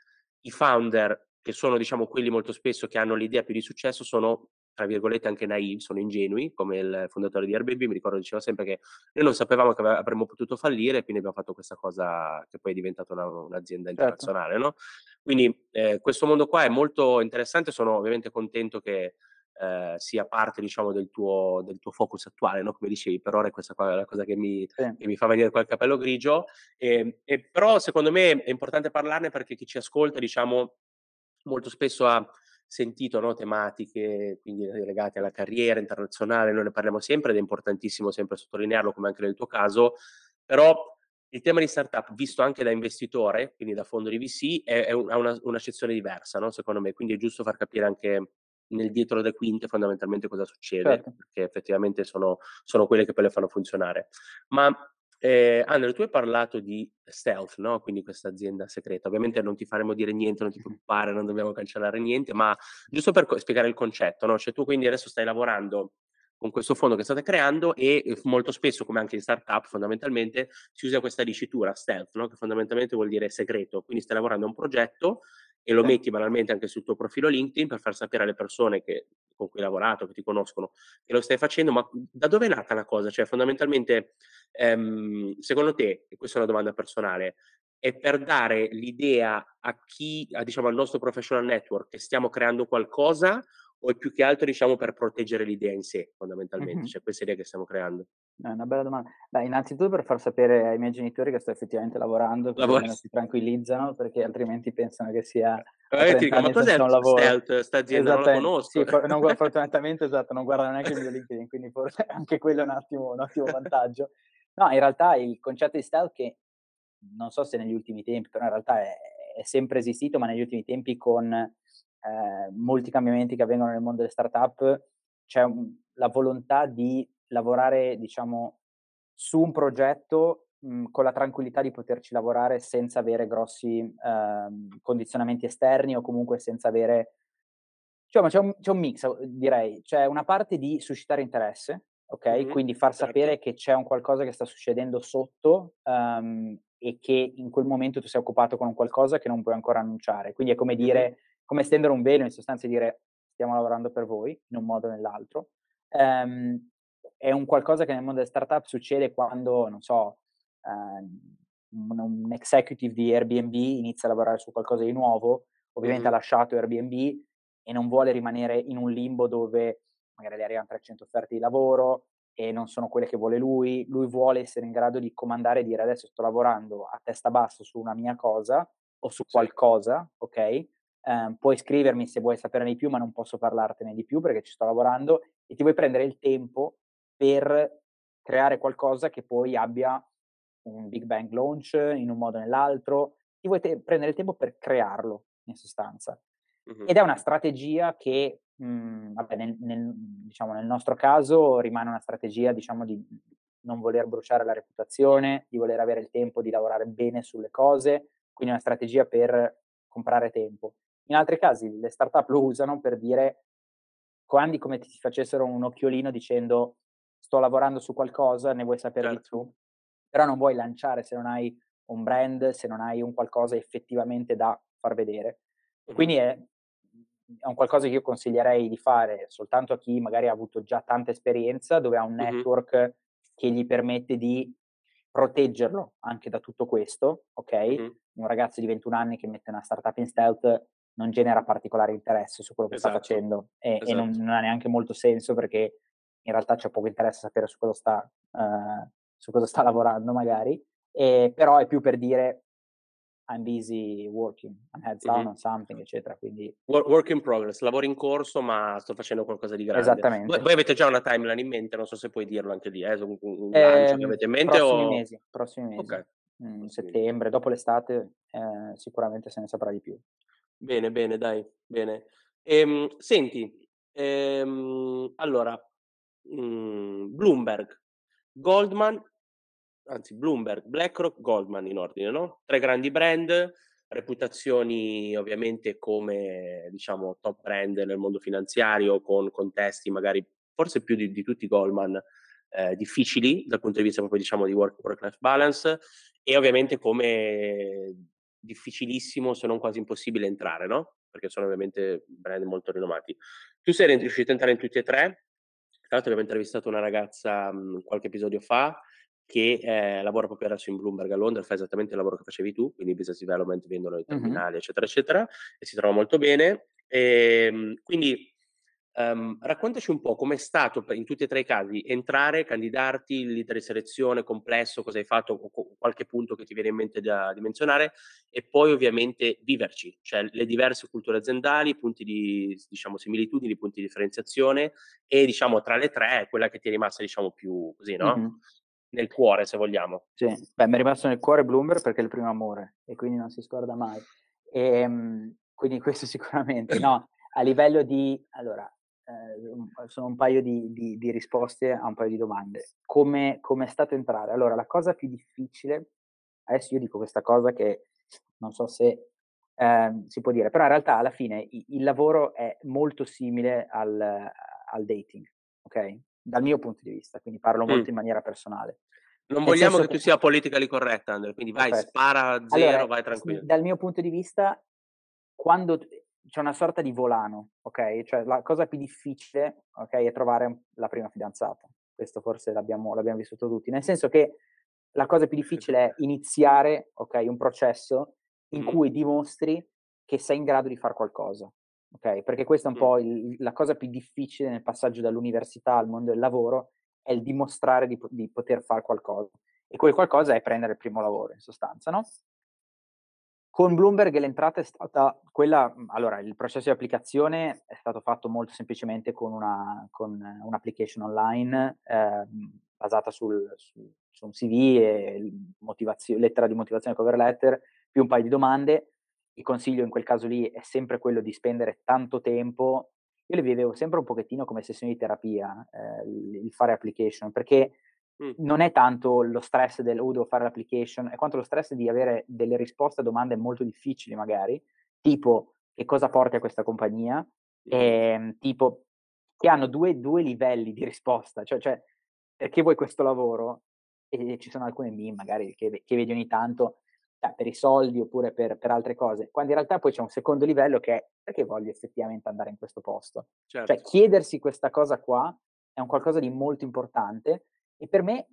[SPEAKER 1] i founder che sono diciamo quelli molto spesso che hanno l'idea più di successo sono, tra virgolette, anche "naïve", sono ingenui, come il fondatore di Airbnb, mi ricordo diceva sempre che: "Noi non sapevamo che avremmo potuto fallire e quindi abbiamo fatto questa cosa che poi è diventata una un'azienda
[SPEAKER 2] Certo.
[SPEAKER 1] internazionale", no, quindi, ehm, questo mondo qua è molto interessante, sono ovviamente contento che, ehm, sia parte diciamo del tuo del tuo focus attuale, no, come dicevi, per ora è questa qua la cosa che mi
[SPEAKER 2] Sì.
[SPEAKER 1] che mi fa venire qua il capello grigio, ehm, e però secondo me è importante parlarne perché chi ci ascolta diciamo molto spesso ha sentito, no, tematiche quindi legate alla carriera internazionale, noi ne parliamo sempre ed è importantissimo sempre sottolinearlo, come anche nel tuo caso, però il tema di startup visto anche da investitore, quindi da fondo di VC, è è un ha una un'accezione diversa, no, secondo me, quindi è giusto far capire anche nel dietro le quinte fondamentalmente cosa succede,
[SPEAKER 2] Certo.
[SPEAKER 1] perché effettivamente sono sono quelle che poi le fanno funzionare. Ma Ehm, Andre, tu hai parlato di Stealth, no, quindi questa azienda segreta. Ovviamente non ti faremo dire niente, non ti preoccupare, non dobbiamo cancellare niente, ma giusto per co spiegare il concetto, no, cioè tu quindi adesso stai lavorando con questo fondo che state creando e eh, molto spesso, come anche in startup, fondamentalmente si usa questa dicitura stealth, no? che fondamentalmente vuol dire segreto. Quindi stai lavorando a un progetto e lo metti banalmente anche sul tuo profilo LinkedIn per far sapere alle persone che, con cui hai lavorato, che ti conoscono, che lo stai facendo, ma da dove è nata la cosa? Cioè, fondamentalmente, ehm, secondo te, e questa è una domanda personale, è per dare l'idea a chi, a, diciamo, al nostro professional network che stiamo creando qualcosa o è più che altro diciamo per proteggere l'idea in sé fondamentalmente,
[SPEAKER 2] Mh-mh.
[SPEAKER 1] cioè questa idea che stiamo creando?
[SPEAKER 2] È una bella domanda. Beh, innanzitutto per far sapere ai miei genitori che sto effettivamente lavorando, almeno si tranquillizzano, perché altrimenti pensano che sia 30
[SPEAKER 1] dico: "Ma cos'è
[SPEAKER 2] un lavoro.
[SPEAKER 1] Stealth, 'sta azienda? Non la conosco."
[SPEAKER 2] Sì, non fortunatamente esatto, non guardano neanche il mio LinkedIn, quindi forse anche quello è un attimo un ottimo vantaggio. No, in realtà il concetto di stealth che non so se negli ultimi tempi, però in realtà è è sempre esistito, ma negli ultimi tempi con, ehm, molti cambiamenti che avvengono nel mondo delle startup, c'è un la volontà di lavorare, diciamo, su un progetto, mhmm, con la tranquillità di poterci lavorare senza avere grossi, ehm, condizionamenti esterni o comunque senza avere diciamo c'è un c'è un mix, direi. C'è una parte di suscitare interesse, okay,
[SPEAKER 1] Mh-mh,
[SPEAKER 2] quindi far
[SPEAKER 1] certo.
[SPEAKER 2] sapere che c'è un qualcosa che sta succedendo sotto, ehm, e che in quel momento tu sei occupato con un qualcosa che non puoi ancora annunciare. Quindi è come dire come stendere un velo in sostanza e dire: "Stiamo lavorando per voi", in un modo o nell'altro. Ehm, è un qualcosa che nel mondo delle startup succede quando, non so, ehm, un un executive di Airbnb inizia a lavorare su qualcosa di nuovo, ovviamente ha
[SPEAKER 1] mh-mh,
[SPEAKER 2] lasciato Airbnb e non vuole rimanere in un limbo dove magari gli arrivano 300 offerte di lavoro e non sono quelle che vuole lui. Lui vuole essere in grado di comandare e dire: "Adesso sto lavorando a testa bassa su una mia cosa o su
[SPEAKER 1] sì,
[SPEAKER 2] qualcosa, okay, ehm, puoi scrivermi se vuoi saperne di più, ma non posso parlartene di più perché ci sto lavorando e ti vuoi prendere il tempo per creare qualcosa che poi abbia un big bang launch in un modo o nell'altro. Ti vuoi te prendere il tempo per crearlo, in sostanza.
[SPEAKER 1] mh-mh,
[SPEAKER 2] Ed è una strategia che, mhmm, vabbè nel nel diciamo nel nostro caso rimane una strategia, diciamo, di non voler bruciare la reputazione, di voler avere il tempo di lavorare bene sulle cose, quindi è una strategia per comprare tempo. In altri casi le startup lo usano per dire quandi come ti facessero un occhiolino dicendo: "Sto lavorando su qualcosa, ne vuoi sapere di
[SPEAKER 1] certo.
[SPEAKER 2] più?" Però non vuoi lanciare se non hai un brand, se non hai un qualcosa effettivamente da far vedere. Quindi è è un qualcosa che io consiglierei di fare soltanto a chi magari ha avuto già tanta esperienza, dove ha un network che gli permette di proteggerlo anche da tutto questo, okay,
[SPEAKER 1] mh-mh,
[SPEAKER 2] un ragazzo di 21 anni che mette una startup in stealth non genera particolare interesse su quello che sta
[SPEAKER 1] esatto,
[SPEAKER 2] facendo e e non
[SPEAKER 1] esatto.
[SPEAKER 2] non ha neanche molto senso perché in realtà c'è poco interesse a sapere su cosa sta ehm, su cosa sta lavorando magari, ehm, però è più per dire: "I'm busy working, I'm heads down
[SPEAKER 1] Mh-mh.
[SPEAKER 2] on something", eccetera, quindi
[SPEAKER 1] Wo work in progress, lavoro in corso, ma sto facendo qualcosa di grande. Voi
[SPEAKER 2] esattamente.
[SPEAKER 1] voi avete già una timeline in mente, non so se puoi dirlo anche lì, eh, un un lancio che
[SPEAKER 2] Ehm,
[SPEAKER 1] avete in mente
[SPEAKER 2] prossimi
[SPEAKER 1] o
[SPEAKER 2] mesi, prossimi mesi.
[SPEAKER 1] okay,
[SPEAKER 2] Mhmm,
[SPEAKER 1] prossimi
[SPEAKER 2] settembre, dopo l'estate, ehm, sicuramente se ne saprà di più.
[SPEAKER 1] Bene, bene, dai, bene. Ehm, senti, ehm, allora, mhmm, Bloomberg, Goldman anzi Bloomberg, BlackRock, Goldman in ordine, no, 3 grandi brand, reputazioni ovviamente come, diciamo, top brand nel mondo finanziario, con contesti magari forse più di di tutti Goldman, ehm, difficili dal punto di vista proprio diciamo di work work-life balance e ovviamente come difficilissimo, se non quasi impossibile entrare, no, perché sono ovviamente brand molto rinomati. Tu sei riuscito a entrare in tutti e 3. Tra l'altro abbiamo intervistato una ragazza, mhmm, qualche episodio fa che, ehm, lavora proprio adesso in Bloomberg a Londra, fa esattamente il lavoro che facevi tu, quindi business development, vendono i terminali, eccetera, eccetera, e si trova molto bene. Ehm, quindi, ehm, raccontaci un po' com'è stato in tutti e 3 i casi entrare, candidarti, leader di selezione complesso, cosa hai fatto, o qualche punto che ti viene in mente da menzionare, e poi ovviamente viverci, cioè le diverse culture aziendali, punti di diciamo similitudini, punti di differenziazione e diciamo tra le 3 quella che ti è rimasta diciamo più così, no,
[SPEAKER 2] Mh-mh.
[SPEAKER 1] nel cuore se vogliamo.
[SPEAKER 2] Sì, beh, m'è rimasto nel cuore Bloomberg perché è il primo amore e quindi non si scorda mai. Ehm, quindi questo sicuramente. No, a livello di allora, eh, sono un paio di, di, di, risposte a un paio di domande. Come, come è stato entrare? Allora, la cosa più difficile, adesso io dico questa cosa che non so se eh, si può dire, però in realtà alla fine il, il lavoro è molto simile al, al, dating, ok? Dal mio punto di vista, quindi parlo molto mm. in maniera personale.
[SPEAKER 1] Non vogliamo che, che, tu sia politically correct, Andrea, quindi vai, Perfetto. spara zero, allora, vai tranquillo.
[SPEAKER 2] Dal mio punto di vista, quando c'è una sorta di volano, ok? Cioè la cosa più difficile, ok, è trovare la prima fidanzata. Questo forse l'abbiamo, l'abbiamo vissuto tutti. Nel senso che la cosa più difficile è iniziare, ok, un processo in cui dimostri che sei in grado di fare qualcosa, ok? Perché questa è un po' il, la cosa più difficile nel passaggio dall'università al mondo del lavoro, è il dimostrare di, di poter fare qualcosa. E quel qualcosa è prendere il primo lavoro, in sostanza, no? Con Bloomberg l'entrata è stata quella, mhmm, allora il processo di applicazione è stato fatto molto semplicemente con, una, con un'application online eh, basata sul, su, su, un CV e lettera di motivazione cover letter, più un paio di domande. Il consiglio in quel caso lì è sempre quello di spendere tanto tempo. Io le vivevo sempre un pochettino come sessioni di terapia, eh, il fare application, perché non è tanto lo stress del oh, devo fare l'application, è quanto lo stress di avere delle risposte a domande molto difficili, magari, tipo che cosa porti a questa compagnia, e, ehm, tipo che hanno due, due livelli di risposta, cioè, cioè, perché vuoi questo lavoro? E ci sono alcune meme magari che, che vedi ogni tanto, cioè, per i soldi oppure per, per, altre cose, quando in realtà poi c'è un secondo livello che è perché voglio effettivamente andare in questo posto. Cioè, certo. Cioè chiedersi questa cosa qua è un qualcosa di molto importante e per me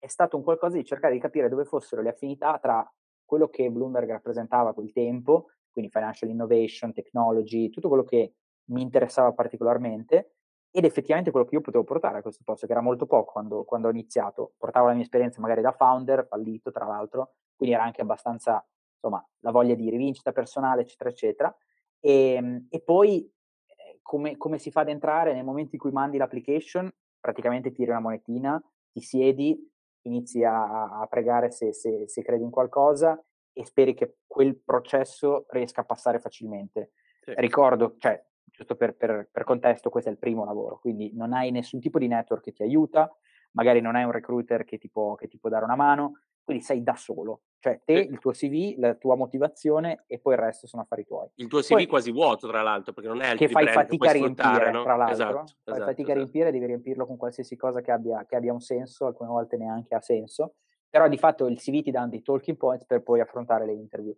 [SPEAKER 2] è stato un qualcosa di cercare di capire dove fossero le affinità tra quello che Bloomberg rappresentava a quel tempo, quindi financial innovation, technology, tutto quello che mi interessava particolarmente, ed effettivamente quello che io potevo portare a questo posto, che era molto poco quando, quando ho iniziato. Portavo la mia esperienza magari da founder, fallito tra l'altro, quindi era anche abbastanza, insomma, la voglia di rivincita personale, eccetera, eccetera. E, ehm, e poi eh, come, come si fa ad entrare nel momento in cui mandi l'application, praticamente tiri una monetina, ti siedi, inizi a, a pregare se, se, se, credi in qualcosa e speri che quel processo riesca a passare facilmente. Sì. Ricordo, cioè, giusto per, per, per, contesto, questo è il primo lavoro, quindi non hai nessun tipo di network che ti aiuta, magari non hai un recruiter che ti può, che ti può dare una mano, quindi sei da solo, cioè te, il tuo CV, la tua motivazione e poi il resto sono affari tuoi.
[SPEAKER 1] Il tuo CV poi, quasi vuoto, tra l'altro, perché non è
[SPEAKER 2] altri che fai fatica a riempire, no? tra l'altro, esatto, fai esatto, fatica esatto. a riempire, devi riempirlo con qualsiasi cosa che abbia, che abbia un senso, alcune volte neanche ha senso, però di fatto il CV ti dà dei talking points per poi affrontare le interview.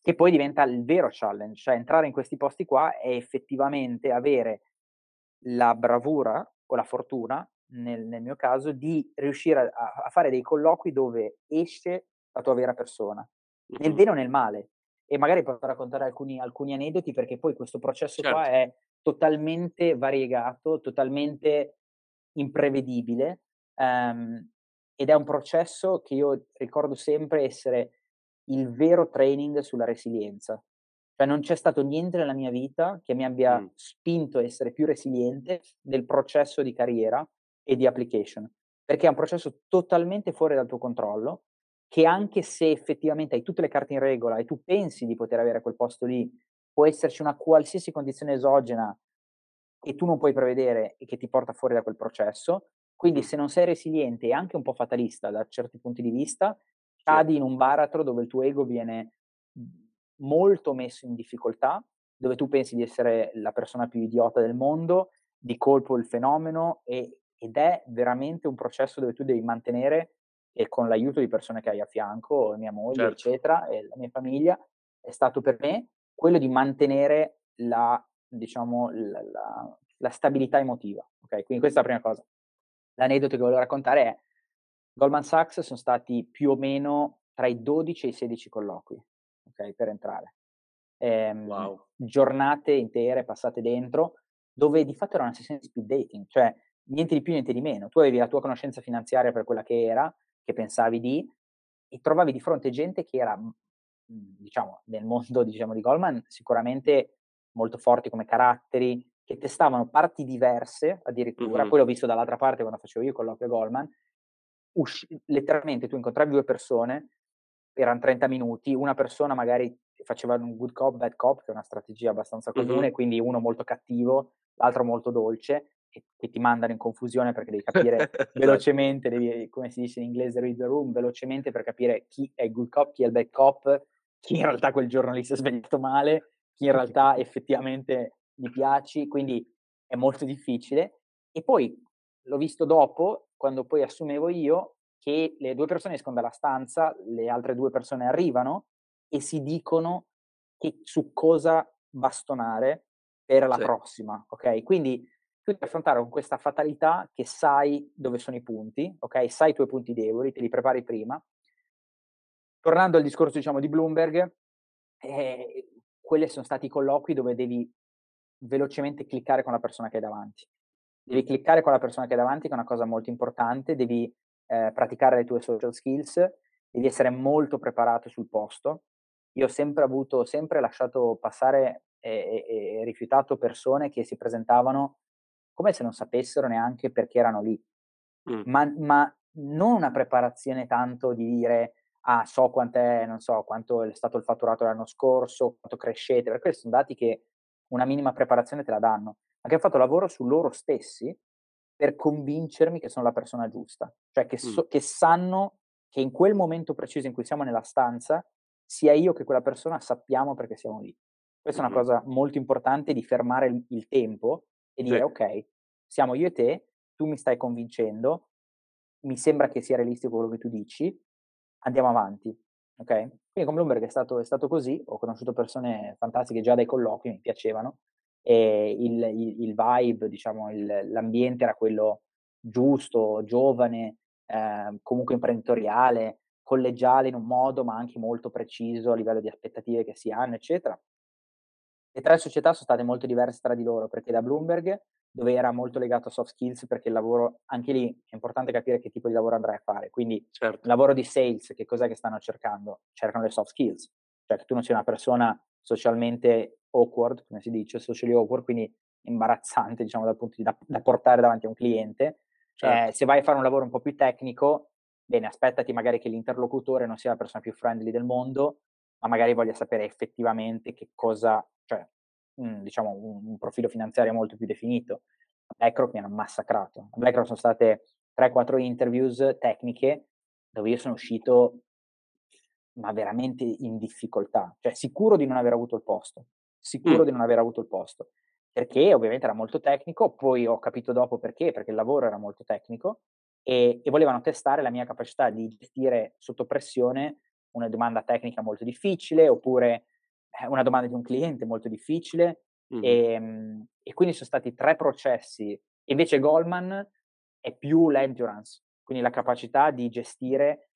[SPEAKER 2] Che poi diventa il vero challenge, cioè entrare in questi posti qua è effettivamente avere la bravura o la fortuna nel, nel mio caso, di riuscire a, a, fare dei colloqui dove esce la tua vera persona, nel bene o nel male. E magari posso raccontare alcuni, alcuni aneddoti perché poi questo processo certo. qua è totalmente variegato, totalmente imprevedibile um, ed è un processo che io ricordo sempre essere il vero training sulla resilienza. Cioè non c'è stato niente nella mia vita che mi abbia mm. spinto a essere più resiliente del processo di carriera e di application, perché è un processo totalmente fuori dal tuo controllo, che anche se effettivamente hai tutte le carte in regola e tu pensi di poter avere quel posto lì, può esserci una qualsiasi condizione esogena che tu non puoi prevedere e che ti porta fuori da quel processo. Quindi se non sei resiliente e anche un po' fatalista da certi punti di vista, cadi in un baratro dove il tuo ego viene molto messo in difficoltà, dove tu pensi di essere la persona più idiota del mondo, di colpo il fenomeno e ed è veramente un processo dove tu devi mantenere, e con l'aiuto di persone che hai a fianco, mia moglie, certo. eccetera, e la mia famiglia, è stato per me quello di mantenere la, diciamo, la, la, la stabilità emotiva. Okay? Quindi questa è la prima cosa. L'aneddoto che volevo raccontare è Goldman Sachs sono stati più o meno tra i 12 e i 16 colloqui okay, per entrare. Ehm, wow. Giornate intere passate dentro, dove di fatto era una sessione di speed dating, cioè niente di più, niente di meno. Tu avevi la tua conoscenza finanziaria per quella che era, che pensavi di, e trovavi di fronte gente che era, mhmm, diciamo, nel mondo diciamo, di Goldman sicuramente molto forti come caratteri, che testavano parti diverse addirittura. Mm-hmm. Poi l'ho visto dall'altra parte quando facevo io il colloquio Goldman. Usci- letteralmente tu incontravi due persone, erano 30 minuti, una persona magari faceva un good cop, bad cop, che è una strategia abbastanza comune, mm-hmm. quindi uno molto cattivo l'altro molto dolce, che, che ti mandano in confusione perché devi capire esatto. velocemente, devi, come si dice in inglese, read the room, velocemente per capire chi è il good cop, chi è il bad cop, chi in realtà quel giorno lì si è svegliato male, chi in realtà effettivamente gli piaci, quindi è molto difficile. E poi l'ho visto dopo, quando poi assumevo io, che le due persone escono dalla stanza, le altre due persone arrivano e si dicono che, su cosa bastonare per la sì. prossima, ok? Quindi tu devi affrontare con questa fatalità che sai dove sono i punti, ok? Sai i tuoi punti deboli, te li prepari prima. Tornando al discorso, diciamo, di Bloomberg, eh, quelli sono stati i colloqui dove devi velocemente cliccare con la persona che hai davanti. Devi cliccare con la persona che hai davanti, che è una cosa molto importante, devi eh, praticare le tue social skills, devi essere molto preparato sul posto. Io ho sempre avuto, sempre lasciato passare e, e, e rifiutato persone che si presentavano come se non sapessero neanche perché erano lì. Mm. Ma, ma, non una preparazione tanto di dire ah so quant'è, non so quanto è stato il fatturato l'anno scorso, quanto crescete, perché questi sono dati che una minima preparazione te la danno, ma che hanno fatto lavoro su loro stessi per convincermi che sono la persona giusta, cioè che, so, mm. che sanno che in quel momento preciso in cui siamo nella stanza, sia io che quella persona sappiamo perché siamo lì. Questa è una cosa molto importante di fermare il, il tempo e dire sì. ok, siamo io e te, tu mi stai convincendo, mi sembra che sia realistico quello che tu dici, andiamo avanti. Ok? Quindi con Bloomberg è stato, è stato così, ho conosciuto persone fantastiche già dai colloqui, mi piacevano, e il, il, il vibe, diciamo, il, l'ambiente era quello giusto, giovane, eh, comunque imprenditoriale, collegiale in un modo, ma anche molto preciso a livello di aspettative che si hanno, eccetera. Le tre società sono state molto diverse tra di loro, perché da Bloomberg, dove era molto legato a soft skills, perché il lavoro, anche lì è importante capire che tipo di lavoro andrai a fare. Quindi, certo. il lavoro di sales, che cos'è che stanno cercando? Cercano le soft skills, cioè che tu non sia una persona socialmente awkward, come si dice, socially awkward, quindi imbarazzante, diciamo, dal punto di da, da portare davanti a un cliente. Certo. Eh, se vai a fare un lavoro un po' più tecnico, bene, aspettati magari che l'interlocutore non sia la persona più friendly del mondo, ma magari voglia sapere effettivamente che cosa, cioè, mh, diciamo, un, un, profilo finanziario molto più definito. A BlackRock mi hanno massacrato. A BlackRock sono state 3-4 interviews tecniche dove io sono uscito ma veramente in difficoltà, cioè sicuro di non aver avuto il posto, sicuro mm. di non aver avuto il posto, perché ovviamente era molto tecnico, poi ho capito dopo perché, perché il lavoro era molto tecnico e, e volevano testare la mia capacità di gestire sotto pressione una domanda tecnica molto difficile oppure eh, una domanda di un cliente molto difficile mm. e, ehm, e quindi sono stati tre processi, invece Goldman è più l'endurance, quindi la capacità di gestire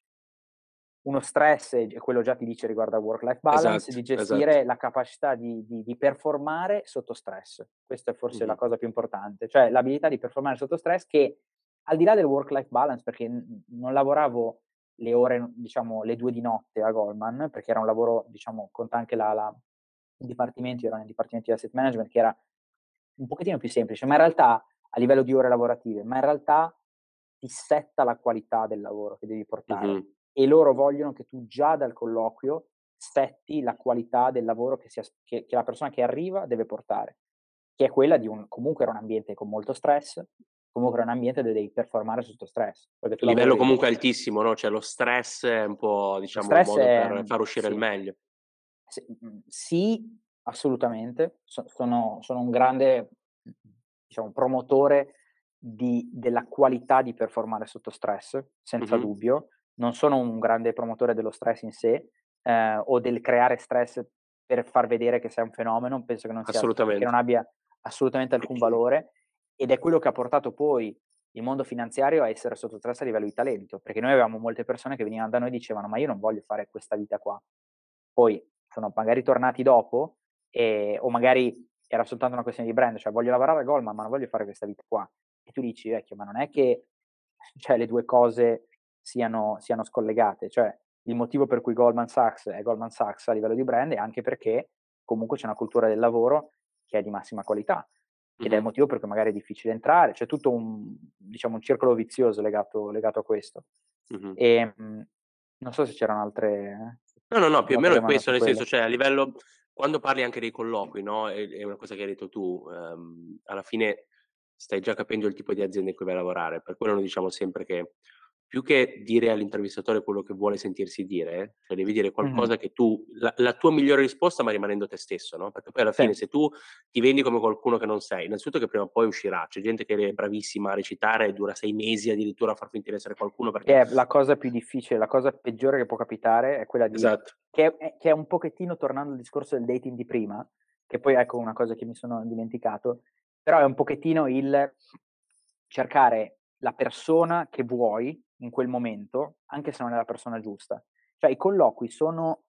[SPEAKER 2] uno stress, e quello già ti dice riguardo al work-life balance, esatto, di gestire esatto. la capacità di, di, di, performare sotto stress. Questa è forse mm-hmm. la cosa più importante, cioè l'abilità di performare sotto stress che al di là del work-life balance, perché non lavoravo le ore, diciamo, le due di notte a Goldman, perché era un lavoro, diciamo, conta anche la, la, il dipartimento, ero nel dipartimento di asset management, che era un pochettino più semplice, ma in realtà a livello di ore lavorative, ma in realtà ti setta la qualità del lavoro che devi portare. Mm-hmm e loro vogliono che tu già dal colloquio setti la qualità del lavoro che, sia, che, che la persona che arriva deve portare, che è quella di un, comunque era un ambiente con molto stress, comunque era un ambiente dove devi performare sotto stress.
[SPEAKER 1] Il livello comunque altissimo, no? Cioè lo stress è un po', diciamo, un modo è, per far uscire sì. il meglio.
[SPEAKER 2] Mhmm, sì, assolutamente. sono, sono, un grande, diciamo, promotore di, della qualità di performare sotto stress, senza mm-hmm. dubbio non sono un grande promotore dello stress in sé eh, o del creare stress per far vedere che sei un fenomeno, penso che non, sia, che non abbia assolutamente alcun valore ed è quello che ha portato poi il mondo finanziario a essere sotto stress a livello di talento, perché noi avevamo molte persone che venivano da noi e dicevano ma io non voglio fare questa vita qua. Poi sono magari tornati dopo e, o magari era soltanto una questione di brand, cioè voglio lavorare a Goldman ma non voglio fare questa vita qua. E tu dici vecchio, ma non è che cioè, le due cose siano, siano scollegate. Cioè, il motivo per cui Goldman Sachs è Goldman Sachs a livello di brand è anche perché comunque c'è una cultura del lavoro che è di massima qualità ed è il motivo per cui magari è difficile entrare, c'è tutto un, diciamo, un circolo vizioso legato, legato a questo. Mm-hmm. E, mh, non so se c'erano altre...
[SPEAKER 1] No, no, no, più o meno è questo, nel senso, cioè a livello, quando parli anche dei colloqui, no, è è una cosa che hai detto tu, ehm, alla fine stai già capendo il tipo di azienda in cui vai a lavorare. Per quello noi diciamo sempre che più che dire all'intervistatore quello che vuole sentirsi dire, cioè devi dire qualcosa che tu la la tua migliore risposta, ma rimanendo te stesso, no, perché poi alla
[SPEAKER 2] Sì.
[SPEAKER 1] fine se tu ti vendi come qualcuno che non sei, innanzitutto che prima o poi uscirà. C'è gente che è bravissima a recitare e dura 6 mesi addirittura a far finta di essere qualcuno perché
[SPEAKER 2] Che è la cosa più difficile, la cosa peggiore che può capitare è quella di
[SPEAKER 1] esatto,
[SPEAKER 2] che è che è un pochettino tornando al discorso del dating di prima, che poi ecco una cosa che mi sono dimenticato, però è un pochettino il cercare la persona che vuoi in quel momento, anche se non è la persona giusta. Cioè i colloqui sono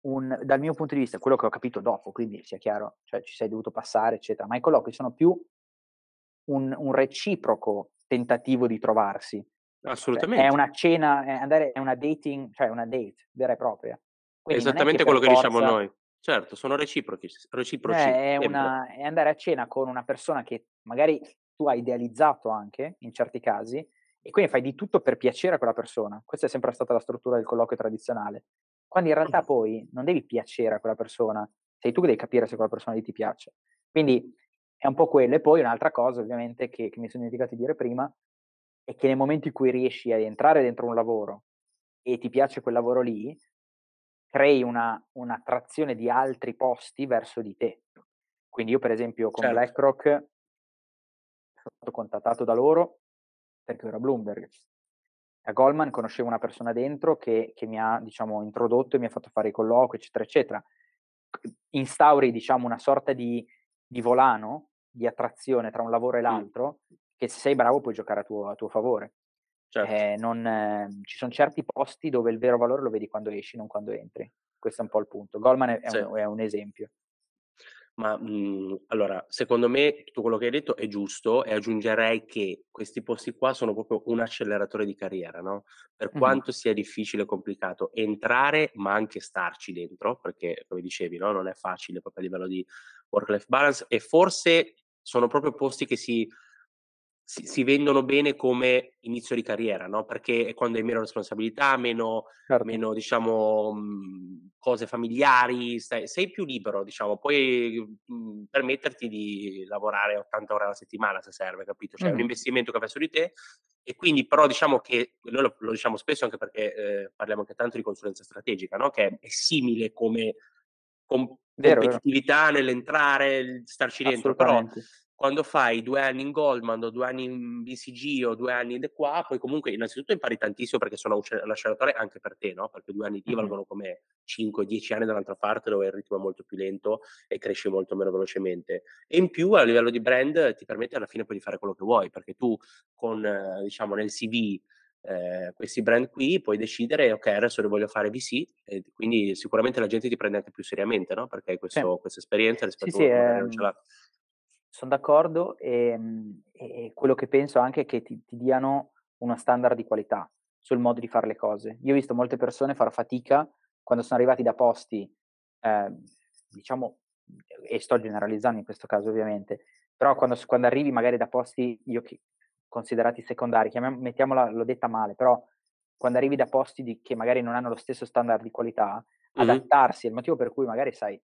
[SPEAKER 2] un dal mio punto di vista, quello che ho capito dopo, quindi sia chiaro, cioè ci sei dovuto passare, eccetera, ma i colloqui sono più un un reciproco tentativo di trovarsi. Cioè è
[SPEAKER 1] assolutamente.
[SPEAKER 2] una cena, è andare è una dating cioè una date vera e propria. Quindi che
[SPEAKER 1] esattamente
[SPEAKER 2] per
[SPEAKER 1] quello che diciamo
[SPEAKER 2] forza
[SPEAKER 1] noi. Certo, sono reciprochi s reciproci,
[SPEAKER 2] eh, è una è andare a cena con una persona che magari tu hai idealizzato anche, in certi casi, e quindi fai di tutto per piacere a quella persona. Questa è sempre stata la struttura del colloquio tradizionale. Quando in realtà poi non devi piacere a quella persona, sei tu che devi capire se quella persona lì ti piace. Quindi è un po' quello. E poi un'altra cosa ovviamente che che mi sono dimenticato di dire prima, è che nel momento in cui riesci a entrare dentro un lavoro e ti piace quel lavoro lì, crei una un'attrazione di altri posti verso di te. Quindi io per esempio con
[SPEAKER 1] Certo.
[SPEAKER 2] BlackRock sono stato contattato da loro perché ero a Bloomberg. A Goldman conoscevo una persona dentro che che mi ha, diciamo, introdotto e mi ha fatto fare i colloqui, eccetera, eccetera. Instauri, diciamo, una sorta di di volano, di attrazione tra un lavoro e l'altro, che se sei bravo puoi giocare a tuo a tuo favore.
[SPEAKER 1] certo.
[SPEAKER 2] Eh, non ehm, ci son certi posti dove il vero valore lo vedi quando esci, non quando entri. Questo è un po' il punto. Goldman è è
[SPEAKER 1] Sì.
[SPEAKER 2] un è un esempio.
[SPEAKER 1] Ma, mhmm, allora, secondo me tutto quello che hai detto è giusto e aggiungerei che questi posti qua sono proprio un acceleratore di carriera, no, per
[SPEAKER 2] Mh-mh.
[SPEAKER 1] quanto sia difficile e complicato entrare, ma anche starci dentro, perché come dicevi, no, non è facile proprio a livello di work life balance e forse sono proprio posti che si si si vendono bene come inizio di carriera, no, perché è quando hai meno responsabilità, meno
[SPEAKER 2] Certo.
[SPEAKER 1] meno diciamo, mhmm, cose familiari, stai sei più libero diciamo, puoi, mhmm, permetterti di lavorare 80 ore alla settimana se serve, capito, cioè è un investimento che fai su di te e quindi però diciamo che noi lo lo diciamo spesso anche perché, ehm, parliamo anche tanto di consulenza strategica, no, che è simile come com
[SPEAKER 2] Vero, vero.
[SPEAKER 1] competitività nell'entrare, starci dentro, però. Quando fai 2 anni in Goldman o 2 anni in BCG o 2 anni de qua, poi comunque innanzitutto impari tantissimo perché sono un ce un acceleratore anche per te, no, perché 2 anni
[SPEAKER 2] Mh-mh.
[SPEAKER 1] valgono come 5, 10 anni dall'altra parte dove il ritmo è molto più lento e cresci molto meno velocemente. E in più a livello di brand ti permette alla fine poi di fare quello che vuoi, perché tu con eh, diciamo nel CV, ehm, questi brand qui puoi decidere: "Okay, adesso ne voglio fare VC", e quindi sicuramente la gente ti prende anche più seriamente, no, perché hai
[SPEAKER 2] Sì.
[SPEAKER 1] questo questa esperienza
[SPEAKER 2] Sì,
[SPEAKER 1] rispetto a
[SPEAKER 2] sì,
[SPEAKER 1] che magari non ce
[SPEAKER 2] ehm,
[SPEAKER 1] l'ha.
[SPEAKER 2] Son d'accordo, ehm, e e quello che penso anche è che ti ti diano uno standard di qualità sul modo di fare le cose. Io ho visto molte persone far fatica quando sono arrivati da posti, ehm, diciamo, e sto generalizzando in questo caso ovviamente, però quando quando arrivi magari da posti io considerati secondari, mettiamola l'ho detta male, però quando arrivi da posti di che magari non hanno lo stesso standard di qualità,
[SPEAKER 1] Mh-mh.
[SPEAKER 2] adattarsi è il motivo per cui magari sai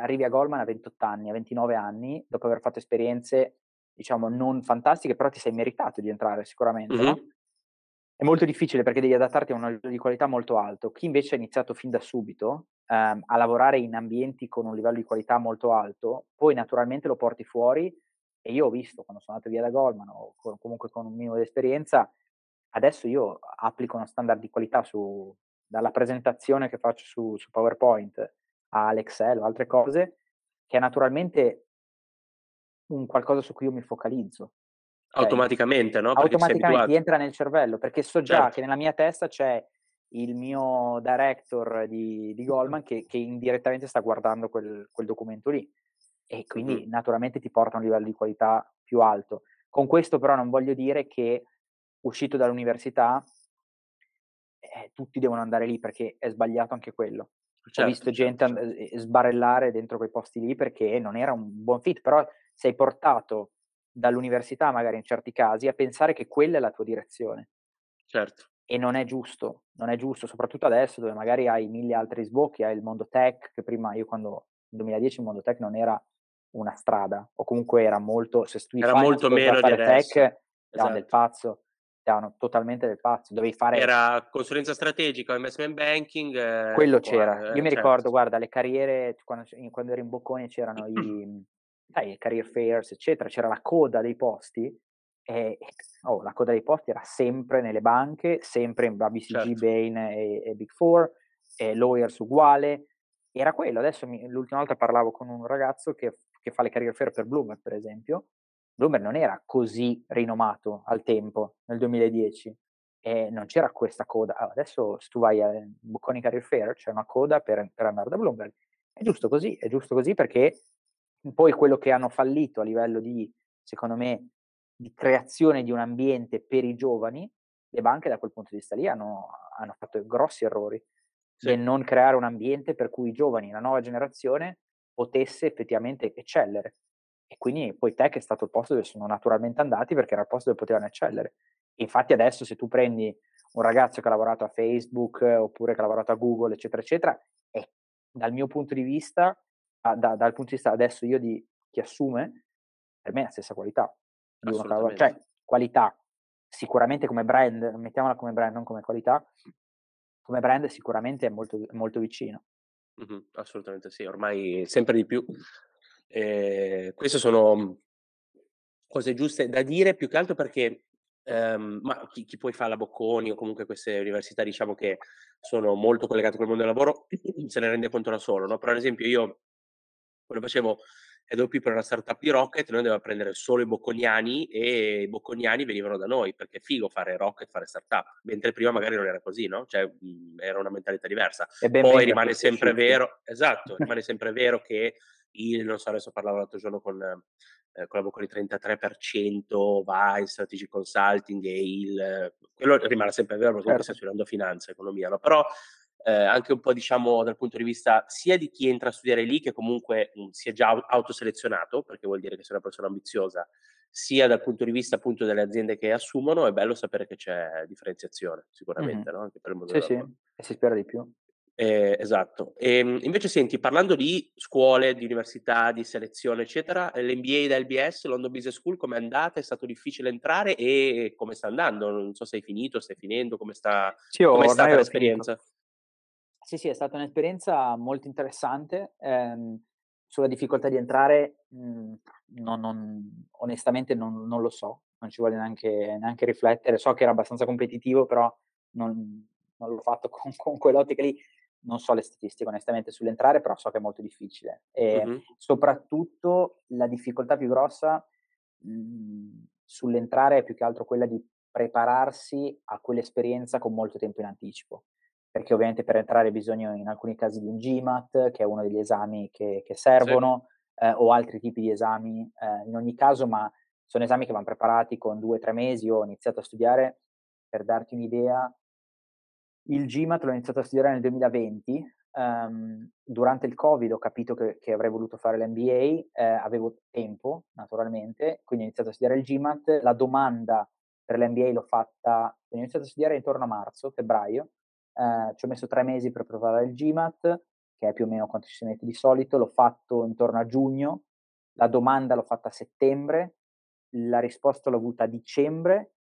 [SPEAKER 2] Arrivi a Goldman a 28 anni, a 29 anni, dopo aver fatto esperienze, diciamo, non fantastiche, però ti sei meritato di entrare sicuramente,
[SPEAKER 1] Mh-mh.
[SPEAKER 2] no, è molto difficile perché devi adattarti a un livello di qualità molto alto. Chi invece ha iniziato fin da subito, ehm, a lavorare in ambienti con un livello di qualità molto alto, poi naturalmente lo porti fuori e io ho visto quando sono andato via da Goldman o co comunque con un minimo di esperienza, adesso io applico uno standard di qualità su dalla presentazione che faccio su su PowerPoint all'Excel o altre cose, che è naturalmente un qualcosa su cui io mi focalizzo. Cioè,
[SPEAKER 1] Automaticamente, no, perché
[SPEAKER 2] automaticamente entra nel cervello, perché so già
[SPEAKER 1] Certo.
[SPEAKER 2] che nella mia testa c'è il mio director di di Goldman che che indirettamente sta guardando quel quel documento lì e quindi naturalmente ti porta a un livello di qualità più alto. Con questo però non voglio dire che uscito dall'università, eh, tutti devono andare lì, perché è sbagliato anche quello. Ho
[SPEAKER 1] Certo,
[SPEAKER 2] visto gente
[SPEAKER 1] certo,
[SPEAKER 2] and
[SPEAKER 1] cer
[SPEAKER 2] ehm, sbarellare dentro quei posti lì perché non era un buon fit, però sei portato dall'università, magari in certi casi, a pensare che quella è la tua direzione
[SPEAKER 1] certo.
[SPEAKER 2] e non è giusto, non è giusto, soprattutto adesso dove magari hai 1000 altri sbocchi, hai il mondo tech che prima io quando 2010 il mondo tech non era una strada, o comunque era molto, se studi
[SPEAKER 1] era molto meno diverso.
[SPEAKER 2] tech, esatto. del pazzo, davano totalmente del pazzo, dovevi fare...
[SPEAKER 1] Era consulenza strategica, investment banking.
[SPEAKER 2] Eh, Quello c'era. Eh, Io mi certo. ricordo, guarda, le carriere, quando, quando ero in Bocconi c'erano i, sai, career fairs, eccetera, c'era la coda dei posti e oh, la coda dei posti era sempre nelle banche, sempre in BCG, certo. Bain e, e, Big Four, e Lawyers uguale. Era quello. Adesso mi, l'ultima volta parlavo con un ragazzo che, che fa le career fair per Bloomberg, per esempio. Bloomberg non era così rinomato al tempo, nel 2010, e non c'era questa coda. Allora, adesso se tu vai a Bocconi Career Fair c'è una coda per, per andare da Bloomberg. È giusto così, è giusto così perché poi quello che hanno fallito a livello di, secondo me, di creazione di un ambiente per i giovani, le banche da quel punto di vista lì hanno, hanno fatto grossi errori sì. nel non creare un ambiente per cui i giovani, la nuova generazione, potesse effettivamente eccellere. E quindi poi Tech è stato il posto dove sono naturalmente andati perché era il posto dove potevano eccellere. Infatti adesso se tu prendi un ragazzo che ha lavorato a Facebook oppure che ha lavorato a Google, eccetera, eccetera, è dal mio punto di vista da, dal punto di vista adesso io di chi assume, per me è la stessa qualità. Cioè, qualità sicuramente come brand, mettiamola come brand, non come qualità, come brand sicuramente è molto, molto vicino.
[SPEAKER 1] Mm-hmm, assolutamente sì, ormai sempre di più. Eh, queste sono cose giuste da dire più che altro perché Um, ma chi, chi, poi fa la Bocconi o comunque queste università diciamo che sono molto collegate col mondo del lavoro se ne rende conto da solo, no? Però ad esempio io quando facevo EWP per una startup di Rocket, noi a prendere solo i bocconiani e i bocconiani venivano da noi perché è figo fare Rocket, fare startup, mentre prima magari non era così, no? Cioè mh, era una mentalità diversa. Poi rimane sempre vero, esatto, rimane sempre vero che il, non so, adesso parlavo l'altro giorno con, eh, con la Bocconi 33% va in strategic consulting e il, quello rimane sempre vero perché certo. stai studiando finanza, economia, no? Però eh, anche un po' diciamo dal punto di vista sia di chi entra a studiare lì che comunque mh, si è già autoselezionato perché vuol dire che sei una persona ambiziosa sia dal punto di vista appunto delle aziende che assumono è bello sapere che c'è differenziazione sicuramente mm-hmm. no? anche per il mondo
[SPEAKER 2] sì, sì. e si spera di più
[SPEAKER 1] eh, esatto. E, ehm, invece senti, parlando di scuole, di università, di selezione, eccetera, l'MBA da LBS, London Business School, come è andata? È stato difficile entrare e come sta andando? Non so se hai finito, stai finendo, come sta,
[SPEAKER 2] sì,
[SPEAKER 1] come è stata l'esperienza?
[SPEAKER 2] Finito. Sì, sì, è stata un'esperienza molto interessante. Ehm, sulla difficoltà di entrare, mh, mhmm, non, non, onestamente non, non, lo so, non ci vuole neanche, neanche, riflettere. So che era abbastanza competitivo, però non, l'ho fatto con, con quell'ottica lì. Non so le statistiche onestamente sull'entrare, però so che è molto difficile. E mm-hmm. soprattutto la difficoltà più grossa mh, mhmm, sull'entrare è più che altro quella di prepararsi a quell'esperienza con molto tempo in anticipo perché ovviamente per entrare hai bisogno in alcuni casi di un GMAT, che è uno degli esami che, che servono, sì. eh, o altri tipi di esami, eh, in ogni caso, ma sono esami che vanno preparati con due o tre mesi. Io ho iniziato a studiare, per darti un'idea, il GMAT l'ho iniziato a studiare nel 2020, um, ehm, durante il Covid ho capito che, che avrei voluto fare l'MBA, eh, avevo tempo naturalmente, quindi ho iniziato a studiare il GMAT, la domanda per l'MBA l'ho fatta, ho iniziato a studiare intorno a marzo, febbraio, eh, ci ho messo tre mesi per preparare il GMAT, che è più o meno quanto ci si mette di solito, l'ho fatto intorno a giugno, la domanda l'ho fatta a settembre, la risposta l'ho avuta a dicembre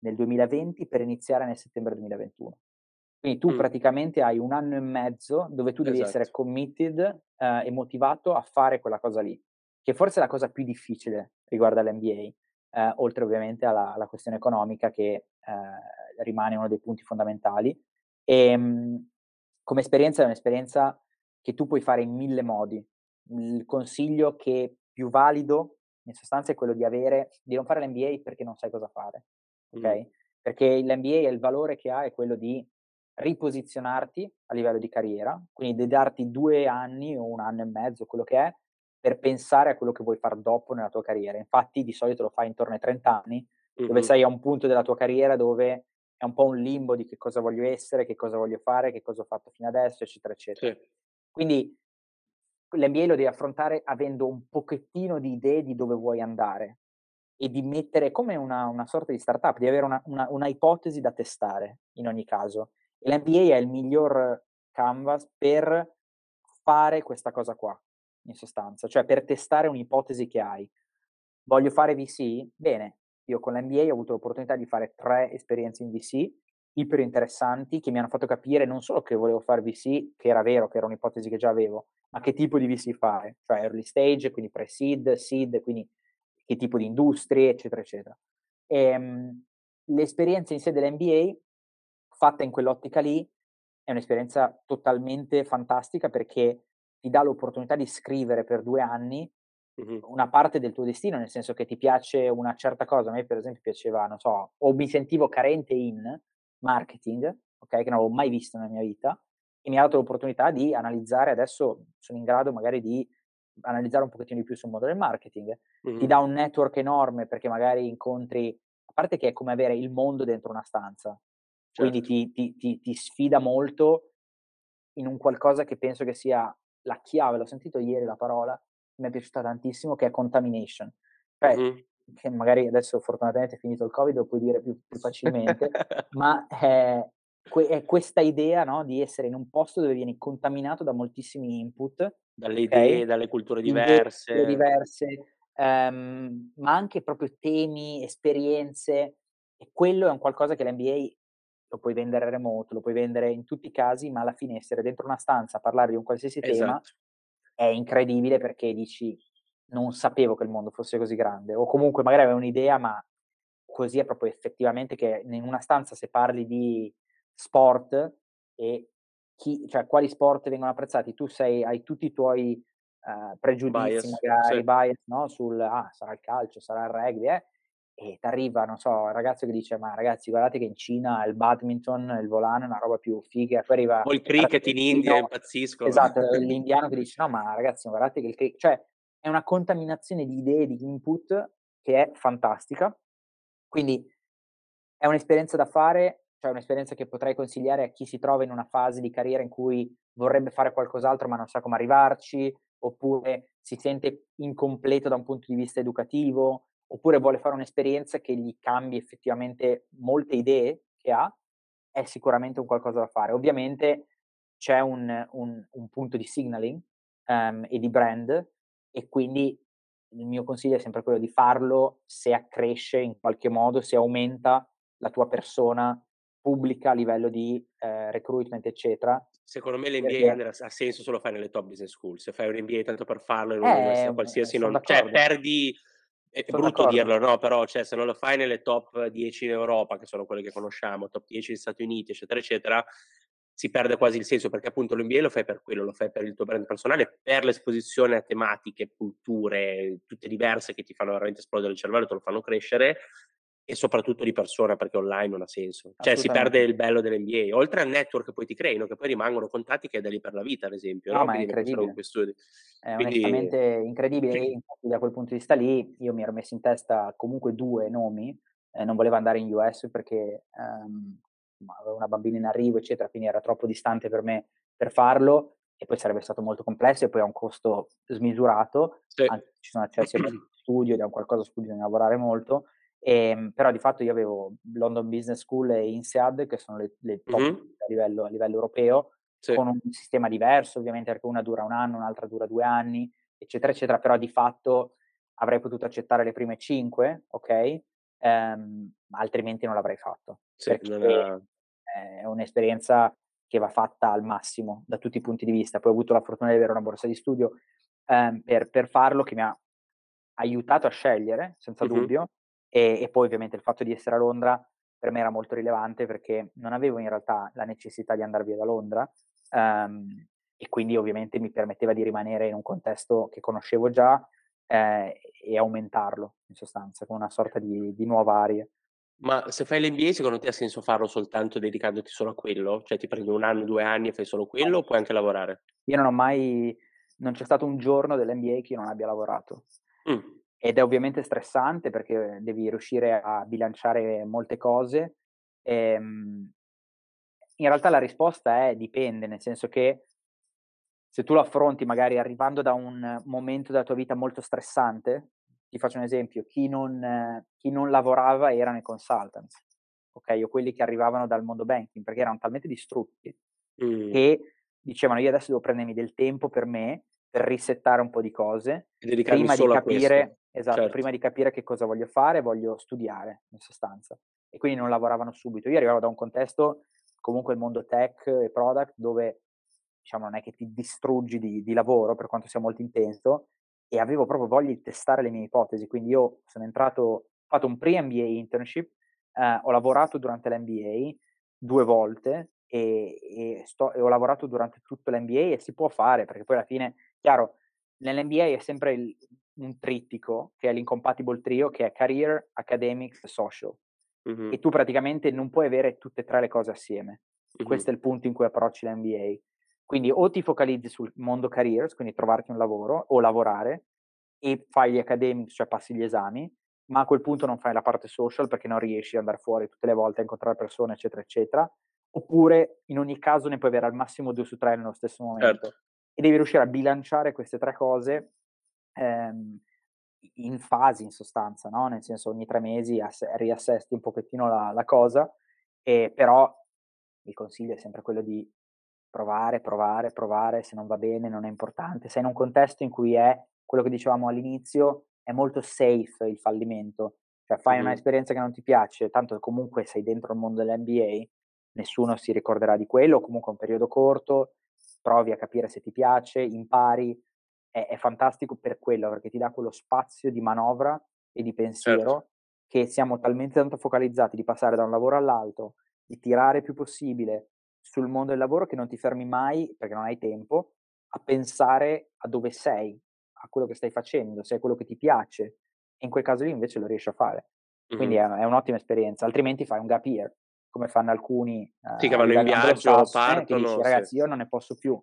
[SPEAKER 2] nel 2020 per iniziare nel settembre 2021. Quindi tu mm. praticamente hai un anno e mezzo dove tu devi esatto. essere committed eh, e motivato a fare quella cosa lì, che forse è la cosa più difficile riguardo all'MBA, eh, oltre ovviamente alla, alla, questione economica che eh, rimane uno dei punti fondamentali. E, ehm, come esperienza è un'esperienza che tu puoi fare in mille modi. Il consiglio che più valido in sostanza è quello di avere di non fare l'MBA perché non sai cosa fare. Ok? Mm. Perché l'MBA il valore che ha è quello di riposizionarti a livello di carriera, quindi di darti due anni o un anno e mezzo, quello che è, per pensare a quello che vuoi fare dopo nella tua carriera. Infatti di solito lo fai intorno ai 30 anni, mm-hmm. dove sei a un punto della tua carriera dove è un po' un limbo di che cosa voglio essere, che cosa voglio fare, che cosa ho fatto fino adesso, eccetera, eccetera. Sì. Quindi l'MBA lo devi affrontare avendo un pochettino di idee di dove vuoi andare e di mettere come una, una sorta di startup, di avere una, una, una, ipotesi da testare in ogni caso. E l'MBA è il miglior canvas per fare questa cosa qua. in sostanza, cioè per testare un'ipotesi che hai. Voglio fare VC? Bene, io con l'MBA ho avuto l'opportunità di fare tre esperienze in VC iper interessanti che mi hanno fatto capire non solo che volevo fare VC, che era vero, che era un'ipotesi che già avevo, ma che tipo di VC fare, cioè early stage, quindi pre-seed, seed, quindi che tipo di industrie, eccetera, eccetera. E, ehm, l'esperienza in sé dell'MBA, fatta in quell'ottica lì, è un'esperienza totalmente fantastica perché ti dà l'opportunità di scrivere per due anni uh-huh. una parte del tuo destino, nel senso che ti piace una certa cosa. A me, per esempio, piaceva, non so, o mi sentivo carente in marketing, ok, che non avevo mai visto nella mia vita, e mi ha dato l'opportunità di analizzare, adesso sono in grado magari di analizzare un pochettino di più sul mondo del marketing. Uh-huh. Ti dà un network enorme perché magari incontri, a parte che è come avere il mondo dentro una stanza, certo. quindi ti, ti, ti, ti sfida molto in un qualcosa che penso che sia la chiave, l'ho sentito ieri la parola, mi è piaciuta tantissimo, che è contamination. Cioè, uh-huh. che magari adesso fortunatamente è finito il Covid, lo puoi dire più, più facilmente, ma è, è questa idea no, di essere in un posto dove vieni contaminato da moltissimi input.
[SPEAKER 1] Dalle okay? idee, dalle culture diverse.
[SPEAKER 2] Idee diverse, um, ma anche proprio temi, esperienze. E quello è un qualcosa che l'NBA lo puoi vendere remoto, lo puoi vendere in tutti i casi, ma alla fine essere dentro una stanza a parlare di un qualsiasi esatto. tema è incredibile perché dici non sapevo che il mondo fosse così grande o comunque magari avevo un'idea ma così è proprio effettivamente che in una stanza se parli di sport e chi, cioè, quali sport vengono apprezzati, tu sei, hai tutti i tuoi uh, pregiudizi, bias, magari sì. bias, no? sul ah, sarà il calcio, sarà il rugby, eh? E ti arriva, non so, il ragazzo che dice, ma ragazzi, guardate che in Cina il badminton, il volano è una roba più figa, poi arriva...
[SPEAKER 1] O il cricket in India, impazzisco.
[SPEAKER 2] Esatto, l'indiano che dice, no, ma ragazzi, guardate che il cricket... Cioè, è una contaminazione di idee, di input che è fantastica, quindi è un'esperienza da fare, cioè un'esperienza che potrei consigliare a chi si trova in una fase di carriera in cui vorrebbe fare qualcos'altro ma non sa come arrivarci, oppure si sente incompleto da un punto di vista educativo, oppure vuole fare un'esperienza che gli cambi effettivamente molte idee che ha, è sicuramente un qualcosa da fare. Ovviamente c'è un, un, un punto di signaling um, e di brand e quindi il mio consiglio è sempre quello di farlo se accresce in qualche modo, se aumenta la tua persona pubblica a livello di eh, recruitment, eccetera.
[SPEAKER 1] Secondo me l'MBA perché... ha senso solo fare nelle top business school. Se fai un MBA tanto per farlo in un'università eh, qualsiasi, non, cioè perdi è Sono brutto d'accordo. dirlo, no? Però cioè, se non lo fai nelle top 10 in Europa, che sono quelle che conosciamo, top 10 negli Stati Uniti, eccetera, eccetera, si perde quasi il senso perché appunto l'NBA lo fai per quello, lo fai per il tuo brand personale, per l'esposizione a tematiche, culture, tutte diverse che ti fanno veramente esplodere il cervello, te lo fanno crescere e soprattutto di persona perché online non ha senso. Cioè si perde il bello dell'NBA, oltre al network che poi ti creino, che poi rimangono contatti che hai da lì per la vita, ad esempio.
[SPEAKER 2] No,
[SPEAKER 1] no?
[SPEAKER 2] ma
[SPEAKER 1] Quindi
[SPEAKER 2] è incredibile. È Quindi... onestamente incredibile e infatti da quel punto di vista lì io mi ero messo in testa comunque due nomi, eh, non volevo andare in US perché um, avevo una bambina in arrivo, eccetera, quindi era troppo distante per me per farlo e poi sarebbe stato molto complesso e poi ha un costo smisurato, sì. anche ci sono accessi a studio ed è un qualcosa su cui bisogna lavorare molto e, ehm, però di fatto io avevo London Business School e INSEAD, che sono le, le top mm-hmm. a, livello, a, livello, europeo, sì. con un sistema diverso, ovviamente perché una dura un anno, un'altra dura due anni, eccetera, eccetera, però di fatto avrei potuto accettare le prime cinque, ok? Um, altrimenti non l'avrei fatto. Sì, perché è un'esperienza che va fatta al massimo da tutti i punti di vista. Poi ho avuto la fortuna di avere una borsa di studio um, per, per, farlo che mi ha aiutato a scegliere, senza mm-hmm. dubbio, e, e, poi ovviamente il fatto di essere a Londra per me era molto rilevante perché non avevo in realtà la necessità di andare via da Londra um, e quindi ovviamente mi permetteva di rimanere in un contesto che conoscevo già eh, e aumentarlo in sostanza con una sorta di, di nuova aria.
[SPEAKER 1] Ma se fai l'MBA, secondo te ha senso farlo soltanto dedicandoti solo a quello? Cioè ti prendi un anno, due anni e fai solo quello o puoi anche lavorare?
[SPEAKER 2] Io non ho mai, non c'è stato un giorno dell'MBA che io non abbia lavorato. Mm. Ed è ovviamente stressante perché devi riuscire a bilanciare molte cose. Ehm, in realtà la risposta è dipende, nel senso che se tu lo affronti magari arrivando da un momento della tua vita molto stressante, ti faccio un esempio, chi non, chi non lavorava erano i consultants, ok? O quelli che arrivavano dal mondo banking, perché erano talmente distrutti mm. che dicevano io adesso devo prendermi del tempo per me per risettare un po' di cose,
[SPEAKER 1] prima
[SPEAKER 2] di capire esatto,
[SPEAKER 1] certo.
[SPEAKER 2] prima di capire che cosa voglio fare, voglio studiare, in sostanza. E quindi non lavoravano subito. Io arrivavo da un contesto, comunque il mondo tech e product, dove diciamo non è che ti distruggi di, di lavoro, per quanto sia molto intenso, e avevo proprio voglia di testare le mie ipotesi. Quindi io sono entrato, ho fatto un pre-MBA internship, eh, ho lavorato durante l'MBA due volte e, e, sto, e, ho lavorato durante tutto l'NBA e si può fare perché poi alla fine, chiaro, nell'NBA è sempre il, un trittico che è l'incompatible trio che è career, academics e social mm-hmm. e tu praticamente non puoi avere tutte e tre le cose assieme. Mm-hmm. Questo è il punto in cui approcci l'NBA. Quindi o ti focalizzi sul mondo careers, quindi trovarti un lavoro o lavorare e fai gli academics, cioè passi gli esami, ma a quel punto non fai la parte social perché non riesci ad andare fuori tutte le volte a incontrare persone, eccetera, eccetera oppure in ogni caso ne puoi avere al massimo due su tre nello stesso momento.
[SPEAKER 1] Certo.
[SPEAKER 2] E devi riuscire a bilanciare queste tre cose ehm, in fasi, in sostanza, no? Nel senso ogni tre mesi ass- riassesti un pochettino la, la cosa, e però il consiglio è sempre quello di provare, provare, provare, se non va bene non è importante. Sei in un contesto in cui è, quello che dicevamo all'inizio, è molto safe il fallimento. Cioè fai mm-hmm. un'esperienza che non ti piace, tanto comunque sei dentro il mondo dell'NBA, nessuno si ricorderà di quello, comunque un periodo corto, provi a capire se ti piace, impari, è, è fantastico per quello, perché ti dà quello spazio di manovra e di pensiero
[SPEAKER 1] certo.
[SPEAKER 2] che siamo talmente tanto focalizzati di passare da un lavoro all'altro, di tirare più possibile sul mondo del lavoro che non ti fermi mai, perché non hai tempo, a pensare a dove sei, a quello che stai facendo, se è quello che ti piace. E in quel caso lì invece lo riesci a fare. Quindi mm-hmm. è, è, un'ottima esperienza, altrimenti fai un gap year come fanno alcuni
[SPEAKER 1] sì, che vanno in viaggio, partono,
[SPEAKER 2] dici, ragazzi io non ne posso più,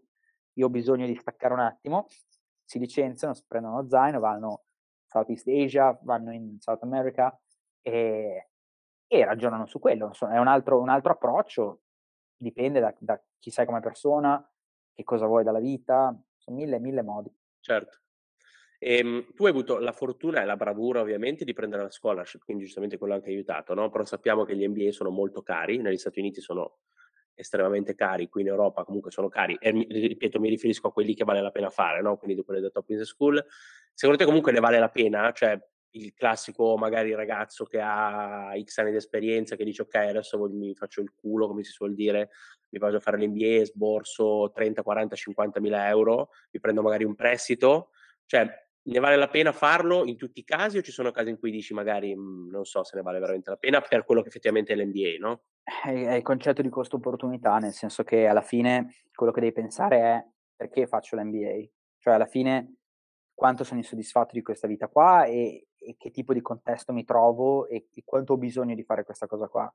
[SPEAKER 2] io ho bisogno di staccare un attimo, si licenziano, si prendono zaino, vanno in Southeast Asia, vanno in South America e, e ragionano su quello, Insomma, è un altro, un altro approccio, dipende da, da, chi sei come persona, che cosa vuoi dalla vita, sono mille, mille modi.
[SPEAKER 1] Certo. Ehm, tu hai avuto la fortuna e la bravura ovviamente di prendere la scholarship, quindi giustamente quello ha anche aiutato, no? Però sappiamo che gli MBA sono molto cari, negli Stati Uniti sono estremamente cari, qui in Europa comunque sono cari, e ripeto, mi riferisco a quelli che vale la pena fare, no? Quindi quelli da top business school. Secondo te comunque ne vale la pena? Cioè, il classico magari ragazzo che ha X anni di esperienza che dice ok adesso mi faccio il culo come si suol dire mi vado a fare l'MBA sborso 30, 40, 50 mila euro mi prendo magari un prestito cioè ne vale la pena farlo in tutti i casi o ci sono casi in cui dici magari mh, non so se ne vale veramente la pena per quello che effettivamente è l'NBA, no?
[SPEAKER 2] È, il concetto di costo opportunità, nel senso che alla fine quello che devi pensare è perché faccio l'NBA, cioè alla fine quanto sono insoddisfatto di questa vita qua e, e che tipo di contesto mi trovo e, e, quanto ho bisogno di fare questa cosa qua.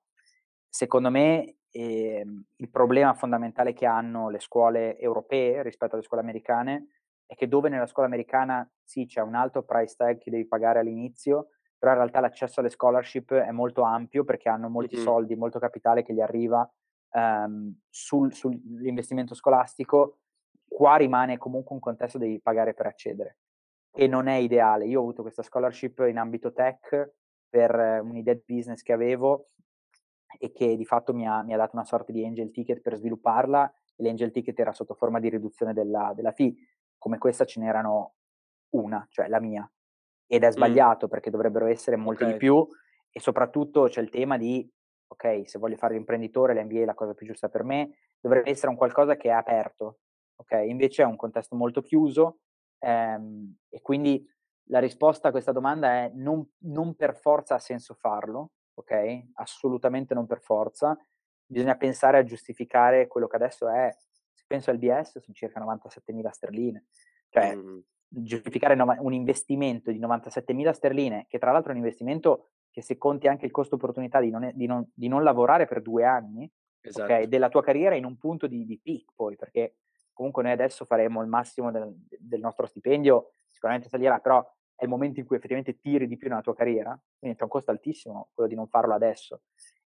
[SPEAKER 2] Secondo me eh, il problema fondamentale che hanno le scuole europee rispetto alle scuole americane è che dove nella scuola americana sì c'è un alto price tag che devi pagare all'inizio, però in realtà l'accesso alle scholarship è molto ampio perché hanno molti mm-hmm. soldi, molto capitale che gli arriva um, sul, sull'investimento scolastico, qua rimane comunque un contesto devi pagare per accedere e non è ideale. Io ho avuto questa scholarship in ambito tech per un'idea di business che avevo e che di fatto mi ha, mi ha dato una sorta di angel ticket per svilupparla e l'angel ticket era sotto forma di riduzione della, della fee come questa ce n'erano una, cioè la mia. Ed è sbagliato mm. perché dovrebbero essere molti okay. di più e soprattutto c'è il tema di, ok, se voglio fare l'imprenditore, l'MBA è la cosa più giusta per me, dovrebbe essere un qualcosa che è aperto, ok? Invece è un contesto molto chiuso ehm, e quindi la risposta a questa domanda è non, non per forza ha senso farlo, ok? Assolutamente non per forza. Bisogna pensare a giustificare quello che adesso è penso al BS sono circa 97.000 sterline. Cioè, mm. Giustificare un investimento di 97.000 sterline, che tra l'altro è un investimento che se conti anche il costo opportunità di non, di non, di non lavorare per due anni, esatto. okay, della tua carriera in un punto di, di peak poi, perché comunque noi adesso faremo il massimo del, del nostro stipendio, sicuramente salirà, però è il momento in cui effettivamente tiri di più nella tua carriera, quindi c'è un costo altissimo quello di non farlo adesso.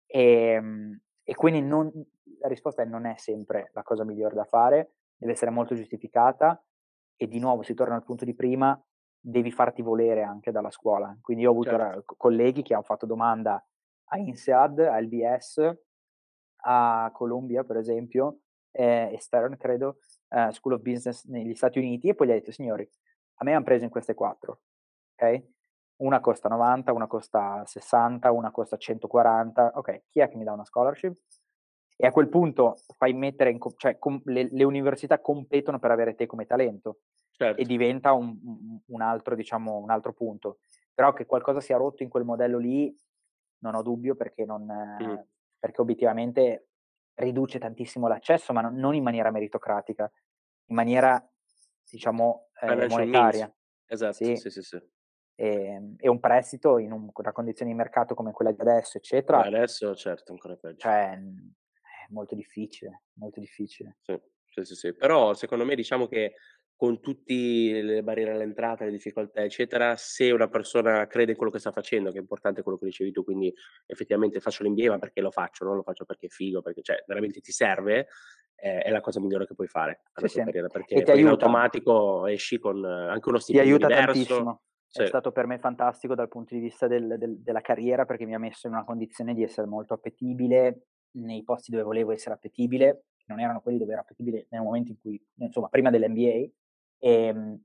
[SPEAKER 2] E, ehm, e quindi non, la risposta è non è sempre la cosa migliore da fare, deve essere molto giustificata e di nuovo si torna al punto di prima, devi farti volere anche dalla scuola. Quindi io ho avuto certo. colleghi che hanno fatto domanda a INSEAD, a LBS, a Columbia per esempio, eh, e Stern, credo, uh, School of Business negli Stati Uniti, e poi gli ha detto, signori, a me hanno preso in queste quattro, ok? Una costa 90, una costa 60, una costa 140, ok, chi è che mi dà una scholarship? E a quel punto fai mettere, in, cioè com, le, le, università competono per avere te come talento certo. e diventa un, un, altro, diciamo, un altro punto. Però che qualcosa sia rotto in quel modello lì, non ho dubbio perché, non, mm. perché obiettivamente riduce tantissimo l'accesso, ma non, in maniera meritocratica, in maniera, diciamo, eh, monetaria. Means.
[SPEAKER 1] Esatto, sì, sì, sì. sì.
[SPEAKER 2] E, ehm, e, un prestito in un, una condizione di mercato come quella di adesso, eccetera.
[SPEAKER 1] Beh, adesso, certo, ancora peggio.
[SPEAKER 2] Cioè, molto difficile, molto difficile.
[SPEAKER 1] Sì, sì, sì, sì. Però secondo me diciamo che con tutte le barriere all'entrata, le difficoltà, eccetera, se una persona crede in quello che sta facendo, che è importante quello che dicevi tu, quindi effettivamente faccio l'NBA, ma perché lo faccio? Non lo faccio perché è figo, perché cioè, veramente ti serve, eh, è la cosa migliore che puoi fare
[SPEAKER 2] sì, sì.
[SPEAKER 1] carriera, perché in automatico esci con anche uno stipendio
[SPEAKER 2] Ti aiuta
[SPEAKER 1] diverso.
[SPEAKER 2] tantissimo. Sì. È stato per me fantastico dal punto di vista del, del, della carriera perché mi ha messo in una condizione di essere molto appetibile nei posti dove volevo essere appetibile, non erano quelli dove ero appetibile nel momento in cui, insomma, prima dell'NBA, e, ehm,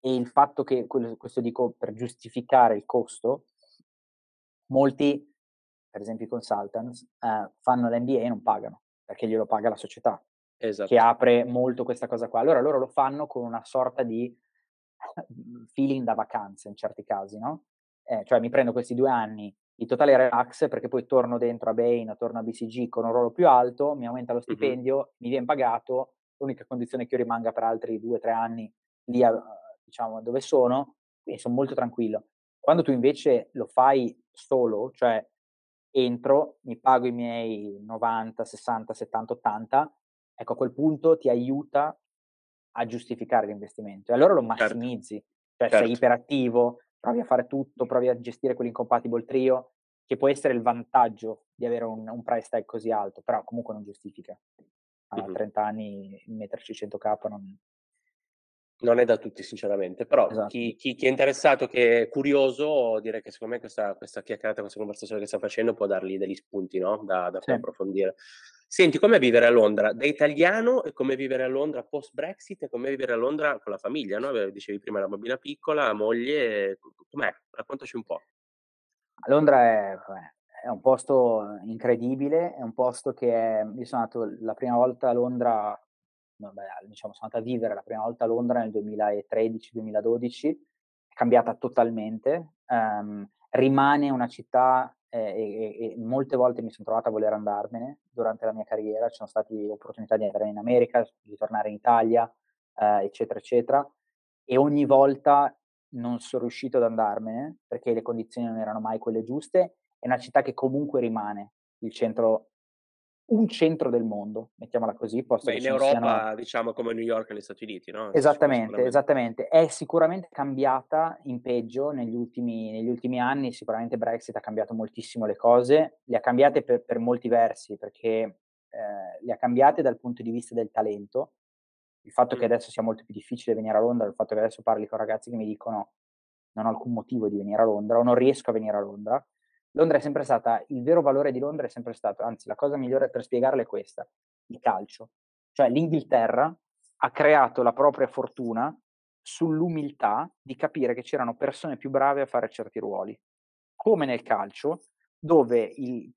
[SPEAKER 2] e il fatto che, questo dico per giustificare il costo, molti, per esempio i consultants, eh, fanno l'NBA e non pagano, perché glielo paga la società, esatto. che apre molto questa cosa qua. Allora loro lo fanno con una sorta di feeling da vacanza in certi casi, no? Eh, cioè mi prendo questi due anni di totale relax perché poi torno dentro a Bain torno a BCG con un ruolo più alto, mi aumenta lo stipendio, mm-hmm. mi viene pagato, l'unica condizione è che io rimanga per altri due o tre anni lì, a, diciamo, dove sono, quindi sono molto tranquillo. Quando tu invece lo fai solo, cioè entro, mi pago i miei 90, 60, 70, 80, ecco a quel punto ti aiuta a giustificare l'investimento e allora lo certo. massimizzi, certo. cioè certo. sei iperattivo, provi a fare tutto, provi a gestire quell'incompatible trio, che può essere il vantaggio di avere un, un price tag così alto, però comunque non giustifica a mm-hmm. 30 anni metterci 100k non...
[SPEAKER 1] non è da tutti sinceramente, però esatto. chi, chi, chi, è interessato, che è curioso, direi che secondo me questa, questa chiacchierata, questa conversazione che sta facendo può dargli degli spunti no? da, da sì. approfondire. Senti, com'è vivere a Londra da italiano e come vivere a Londra post Brexit e come vivere a Londra con la famiglia, no? Dicevi prima la bambina piccola, la moglie, com'è? Raccontaci un po'.
[SPEAKER 2] A Londra è, è un posto incredibile, è un posto che è, io sono andato la prima volta a Londra, vabbè, diciamo, sono andato a vivere la prima volta a Londra nel 2013-2012, è cambiata totalmente, um, rimane una città eh, e, e, molte volte mi sono trovato a voler andarmene durante la mia carriera, ci sono state opportunità di andare in America, di tornare in Italia, eh, eccetera, eccetera, e ogni volta non sono riuscito ad andarmene perché le condizioni non erano mai quelle giuste è una città che comunque rimane il centro, un centro del mondo, mettiamola così.
[SPEAKER 1] Beh, in Europa, siano... diciamo come New York e negli Stati Uniti, no?
[SPEAKER 2] Esattamente, esattamente. È sicuramente cambiata in peggio negli ultimi, negli ultimi, anni, sicuramente Brexit ha cambiato moltissimo le cose, le ha cambiate per, per molti versi, perché eh, le ha cambiate dal punto di vista del talento, il fatto mm. che adesso sia molto più difficile venire a Londra, il fatto che adesso parli con ragazzi che mi dicono non ho alcun motivo di venire a Londra o non riesco a venire a Londra, Londra è sempre stata, il vero valore di Londra è sempre stato, anzi la cosa migliore per spiegarla è questa, il calcio. Cioè l'Inghilterra ha creato la propria fortuna sull'umiltà di capire che c'erano persone più brave a fare certi ruoli. Come nel calcio, dove il,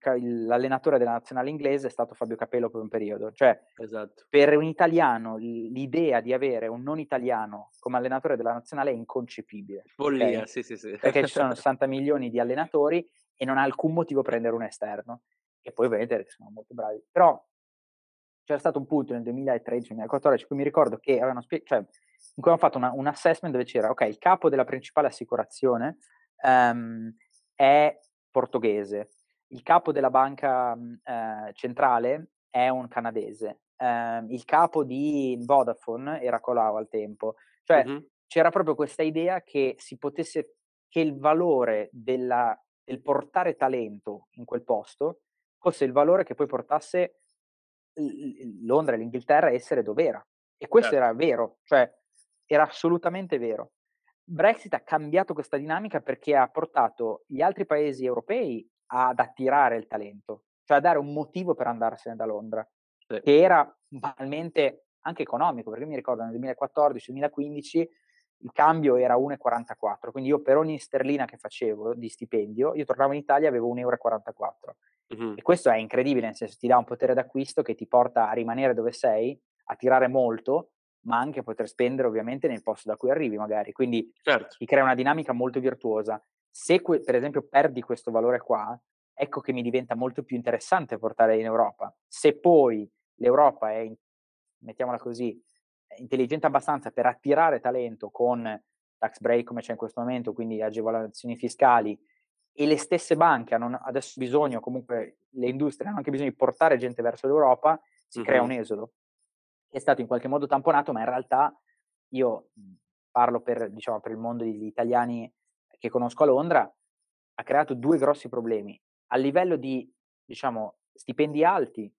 [SPEAKER 2] l'allenatore della nazionale inglese è stato Fabio Capello per un periodo. Cioè, esatto. per un italiano l'idea di avere un non italiano come allenatore della nazionale è inconcepibile.
[SPEAKER 1] Follia, okay? sì, sì, sì.
[SPEAKER 2] Perché ci sono 60 milioni di allenatori e non ha alcun motivo prendere un esterno. E poi ovviamente sono molto bravi. Però c'era stato un punto nel 2013-2014 in cui mi ricordo che avevano spiegato, cioè, in cui hanno fatto una, un assessment dove c'era, ok, il capo della principale assicurazione um, è portoghese, il capo della banca uh, centrale è un canadese, uh, il capo di Vodafone era Colau al tempo, cioè mm-hmm. c'era proprio questa idea che si potesse, che il valore della del portare talento in quel posto fosse il valore che poi portasse Londra e l'Inghilterra a essere dov'era. E questo certo. era vero, cioè era assolutamente vero. Brexit ha cambiato questa dinamica perché ha portato gli altri paesi europei ad attirare il talento, cioè a dare un motivo per andarsene da Londra, sì. che era banalmente anche economico, perché mi ricordo nel 2014-2015 il cambio era 1,44, quindi io per ogni sterlina che facevo di stipendio, io tornavo in Italia e avevo 1,44 euro. Mm-hmm. E questo è incredibile, nel senso ti dà un potere d'acquisto che ti porta a rimanere dove sei, a tirare molto, ma anche a poter spendere ovviamente nel posto da cui arrivi magari. Quindi certo. ti crea una dinamica molto virtuosa. Se que- per esempio perdi questo valore qua, ecco che mi diventa molto più interessante portare in Europa. Se poi l'Europa è, mettiamola così, intelligente abbastanza per attirare talento con tax break come c'è in questo momento, quindi agevolazioni fiscali, e le stesse banche hanno adesso bisogno, comunque le industrie hanno anche bisogno di portare gente verso l'Europa, si mm-hmm. crea un esodo che è stato in qualche modo tamponato, ma in realtà io parlo per, diciamo, per il mondo degli italiani che conosco a Londra, ha creato due grossi problemi. A livello di, diciamo, stipendi alti,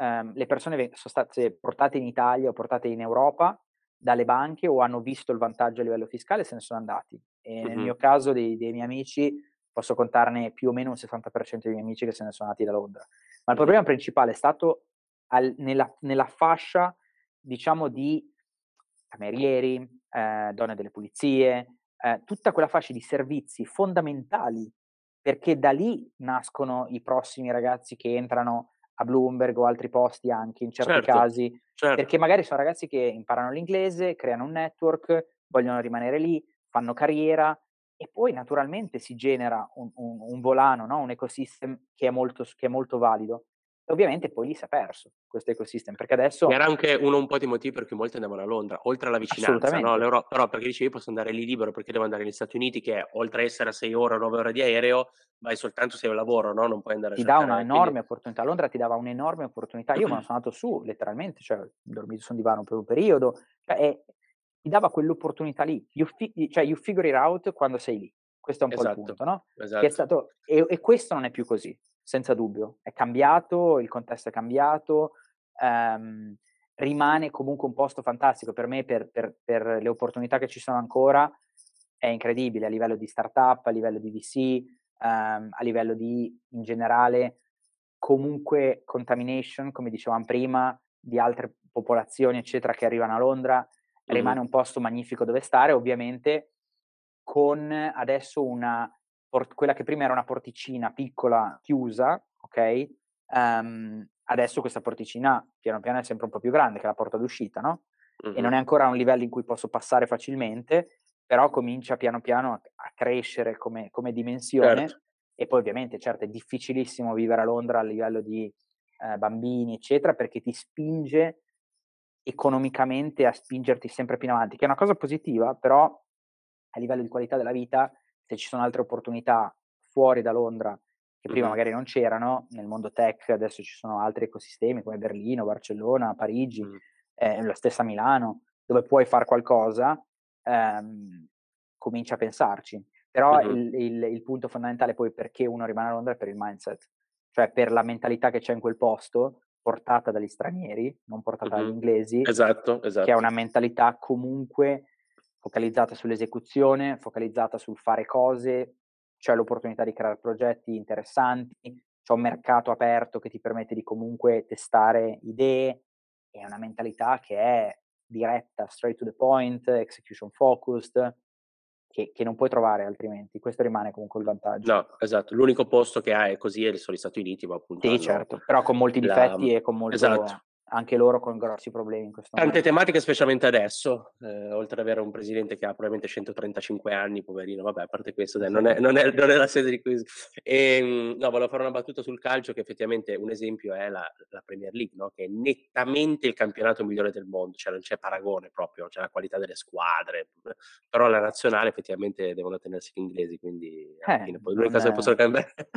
[SPEAKER 2] ehm, le persone sono state portate in Italia o portate in Europa dalle banche o hanno visto il vantaggio a livello fiscale e se ne sono andati. E mm-hmm. nel mio caso, dei, dei, miei amici, posso contarne più o meno un 60% dei miei amici che se ne sono andati da Londra. Ma il problema principale è stato al, nella, nella, fascia, diciamo, di camerieri, eh, donne delle pulizie, eh, tutta quella fascia di servizi fondamentali, perché da lì nascono i prossimi ragazzi che entrano a Bloomberg o altri posti anche in certi certo, casi, certo. perché magari sono ragazzi che imparano l'inglese, creano un network, vogliono rimanere lì, fanno carriera e poi naturalmente si genera un, un, un volano, no? un ecosistema che che è molto valido ovviamente poi lì si è perso questo ecosistema, perché adesso...
[SPEAKER 1] Era anche uno un po' di motivi per cui molti andavano a Londra, oltre alla vicinanza, no? Però perché dicevi posso andare lì libero, perché devo andare negli Stati Uniti che oltre a essere a 6 ore o 9 ore di aereo, vai soltanto se hai un lavoro, no? Non puoi andare
[SPEAKER 2] ti a Ti dà un'enorme quindi... opportunità, Londra ti dava un'enorme opportunità, io me ne sono andato su letteralmente, cioè ho dormito su un divano per un periodo, cioè, e ti dava quell'opportunità lì, you, fi- cioè you figure it out quando sei lì. Questo è un esatto, po' il esatto, punto, no? Esatto. Stato, e, e, questo non è più così senza dubbio. È cambiato, il contesto è cambiato, ehm, rimane comunque un posto fantastico per me, per, per, per, le opportunità che ci sono ancora, è incredibile a livello di startup, a livello di VC, ehm, a livello di, in generale, comunque contamination, come dicevamo prima, di altre popolazioni, eccetera, che arrivano a Londra, mm. rimane un posto magnifico dove stare, ovviamente con adesso una port- quella che prima era una porticina piccola, chiusa, ok? Um, adesso questa porticina piano piano è sempre un po' più grande, che è la porta d'uscita, no? Mm-hmm. E non è ancora a un livello in cui posso passare facilmente, però comincia piano piano a, a crescere come, come dimensione. Certo. E poi ovviamente, certo, è difficilissimo vivere a Londra a livello di eh, bambini, eccetera, perché ti spinge economicamente a spingerti sempre più in avanti, che è una cosa positiva, però a livello di qualità della vita se ci sono altre opportunità fuori da Londra che prima magari non c'erano, nel mondo tech adesso ci sono altri ecosistemi come Berlino, Barcellona, Parigi, mm. eh, la stessa Milano, dove puoi fare qualcosa, ehm, comincia a pensarci. Però mm-hmm. il, il, il, punto fondamentale poi perché uno rimane a Londra è per il mindset, cioè per la mentalità che c'è in quel posto, portata dagli stranieri, non portata mm-hmm. dagli inglesi,
[SPEAKER 1] esatto, esatto.
[SPEAKER 2] che è una mentalità comunque focalizzata sull'esecuzione, focalizzata sul fare cose, c'è l'opportunità di creare progetti interessanti, c'è un mercato aperto che ti permette di comunque testare idee, è una mentalità che è diretta, straight to the point, execution focused, che, che, non puoi trovare altrimenti. Questo rimane comunque il vantaggio.
[SPEAKER 1] No, esatto. L'unico posto che ha è così sono gli Stati Uniti, ma appunto.
[SPEAKER 2] Sì, certo, però con molti difetti la... e con molto. Esatto anche loro con grossi problemi in questo
[SPEAKER 1] Tante momento. tematiche, specialmente adesso, eh, oltre ad avere un presidente che ha probabilmente 135 anni, poverino, vabbè, a parte questo, dai, non, è, non, è, non, è, la sede di quiz. E, ehm, no, volevo fare una battuta sul calcio, che effettivamente un esempio è la, la Premier League, no? che è nettamente il campionato migliore del mondo, cioè non c'è paragone proprio, c'è la qualità delle squadre, però la nazionale effettivamente devono tenersi gli inglesi, quindi alla eh, fine, poi l'unica cosa che possono cambiare,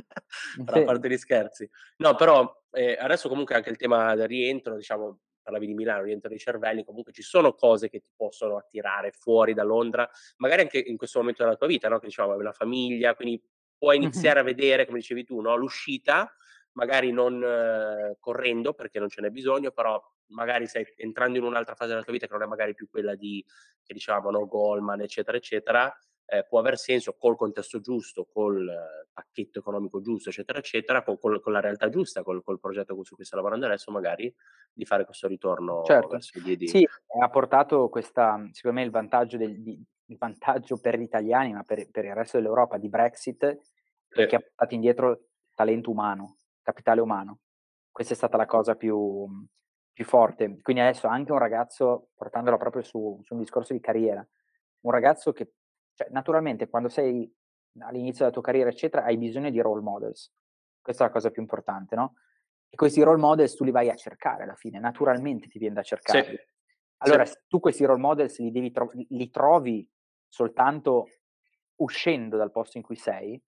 [SPEAKER 1] a parte gli scherzi. No, però eh, adesso comunque anche il tema del rientro, diciamo, parlavi di Milano, rientro dei cervelli, comunque ci sono cose che ti possono attirare fuori da Londra, magari anche in questo momento della tua vita, no? che diciamo, la famiglia, quindi puoi iniziare a vedere, come dicevi tu, no? l'uscita, magari non eh, correndo perché non ce n'è bisogno, però magari stai entrando in un'altra fase della tua vita che non è magari più quella di, che diciamo, no? Goldman, eccetera, eccetera, eh, può aver senso col contesto giusto, col eh, pacchetto economico giusto, eccetera, eccetera, con, con, con la realtà giusta, col, col, progetto su cui sta lavorando adesso, magari di fare questo ritorno
[SPEAKER 2] certo. verso gli ED. Sì, ha portato questa, secondo me, il vantaggio, del, di, il vantaggio per gli italiani, ma per, per il resto dell'Europa di Brexit, sì. che ha portato indietro talento umano, capitale umano. Questa è stata la cosa più, più forte. Quindi adesso anche un ragazzo, portandolo proprio su, su un discorso di carriera, un ragazzo che, cioè, naturalmente quando sei all'inizio della tua carriera, eccetera, hai bisogno di role models. Questa è la cosa più importante, no? E questi role models tu li vai a cercare alla fine, naturalmente ti viene da cercare. Sì. Allora, sì. tu questi role models li, devi tro- li trovi soltanto uscendo dal posto in cui sei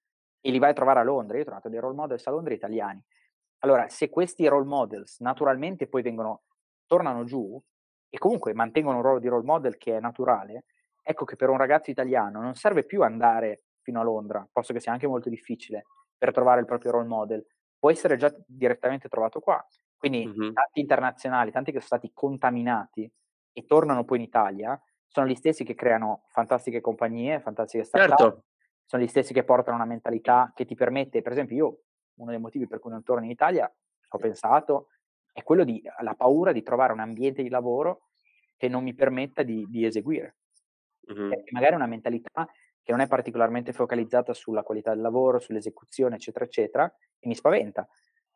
[SPEAKER 2] e li vai a trovare a Londra. Io ho trovato dei role models a Londra italiani. Allora, se questi role models naturalmente poi vengono, tornano giù e comunque mantengono un ruolo di role model che è naturale, ecco che per un ragazzo italiano non serve più andare fino a Londra, posto che sia anche molto difficile per trovare il proprio role model, può essere già direttamente trovato qua. Quindi mm-hmm. tanti internazionali, tanti che sono stati contaminati e tornano poi in Italia, sono gli stessi che creano fantastiche compagnie, fantastiche startup, certo. sono gli stessi che portano una mentalità che ti permette, per esempio io uno dei motivi per cui non torno in Italia, ho pensato, è quello di la paura di trovare un ambiente di lavoro che non mi permetta di, di eseguire. Mm-hmm. magari una mentalità che non è particolarmente focalizzata sulla qualità del lavoro, sull'esecuzione, eccetera, eccetera, e mi spaventa.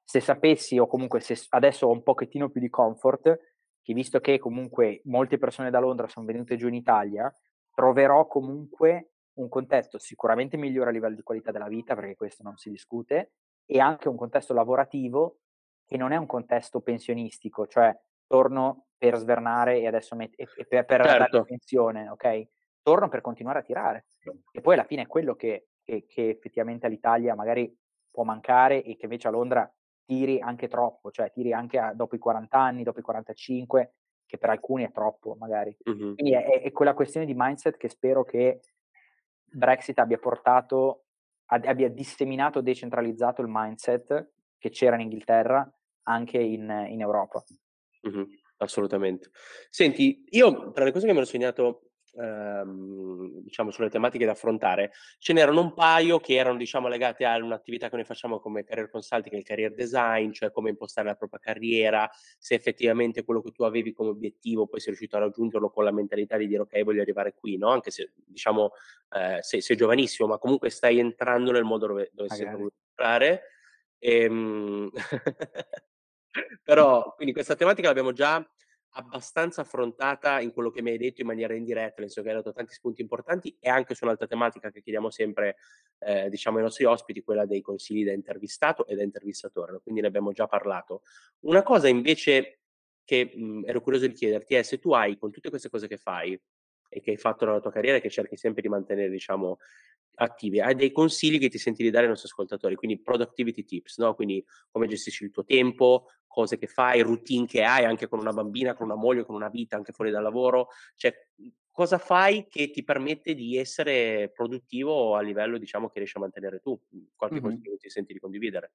[SPEAKER 2] Se sapessi, o comunque se adesso ho un pochettino più di comfort, che visto che comunque molte persone da Londra sono venute giù in Italia, troverò comunque un contesto sicuramente migliore a livello di qualità della vita, perché questo non si discute, e anche un contesto lavorativo che non è un contesto pensionistico, cioè torno per svernare e adesso met- e per, per certo. dare pensione, ok? Torno per continuare a tirare. E poi alla fine è quello che, che, che effettivamente all'Italia magari può mancare e che invece a Londra tiri anche troppo, cioè tiri anche a, dopo i 40 anni, dopo i 45, che per alcuni è troppo magari. Mm-hmm. Quindi è, è, quella questione di mindset che spero che Brexit abbia portato abbia disseminato, decentralizzato il mindset che c'era in Inghilterra anche in, in Europa.
[SPEAKER 1] Mm-hmm, assolutamente. Senti, io tra le cose che mi ero segnato ehm, diciamo sulle tematiche da affrontare, ce n'erano un paio che erano diciamo legate a un'attività che noi facciamo come career consulting, il career design, cioè come impostare la propria carriera, se effettivamente quello che tu avevi come obiettivo poi sei riuscito a raggiungerlo con la mentalità di dire ok voglio arrivare qui, no? Anche se diciamo eh, sei, sei, giovanissimo, ma comunque stai entrando nel modo dove, dove sei voluto entrare. Ehm... Però, quindi questa tematica l'abbiamo già abbastanza affrontata in quello che mi hai detto in maniera indiretta, nel senso che hai dato tanti spunti importanti e anche su un'altra tematica che chiediamo sempre eh, diciamo ai nostri ospiti, quella dei consigli da intervistato e da intervistatore, quindi ne abbiamo già parlato. Una cosa invece che mh, ero curioso di chiederti è se tu hai con tutte queste cose che fai e che hai fatto nella tua carriera e che cerchi sempre di mantenere diciamo attivi, hai dei consigli che ti senti di dare ai nostri ascoltatori, quindi productivity tips, no? quindi come gestisci il tuo tempo, cose che fai, routine che hai anche con una bambina, con una moglie, con una vita anche fuori dal lavoro, cioè cosa fai che ti permette di essere produttivo a livello diciamo che riesci a mantenere tu, qualche mm-hmm. consiglio ti senti di condividere?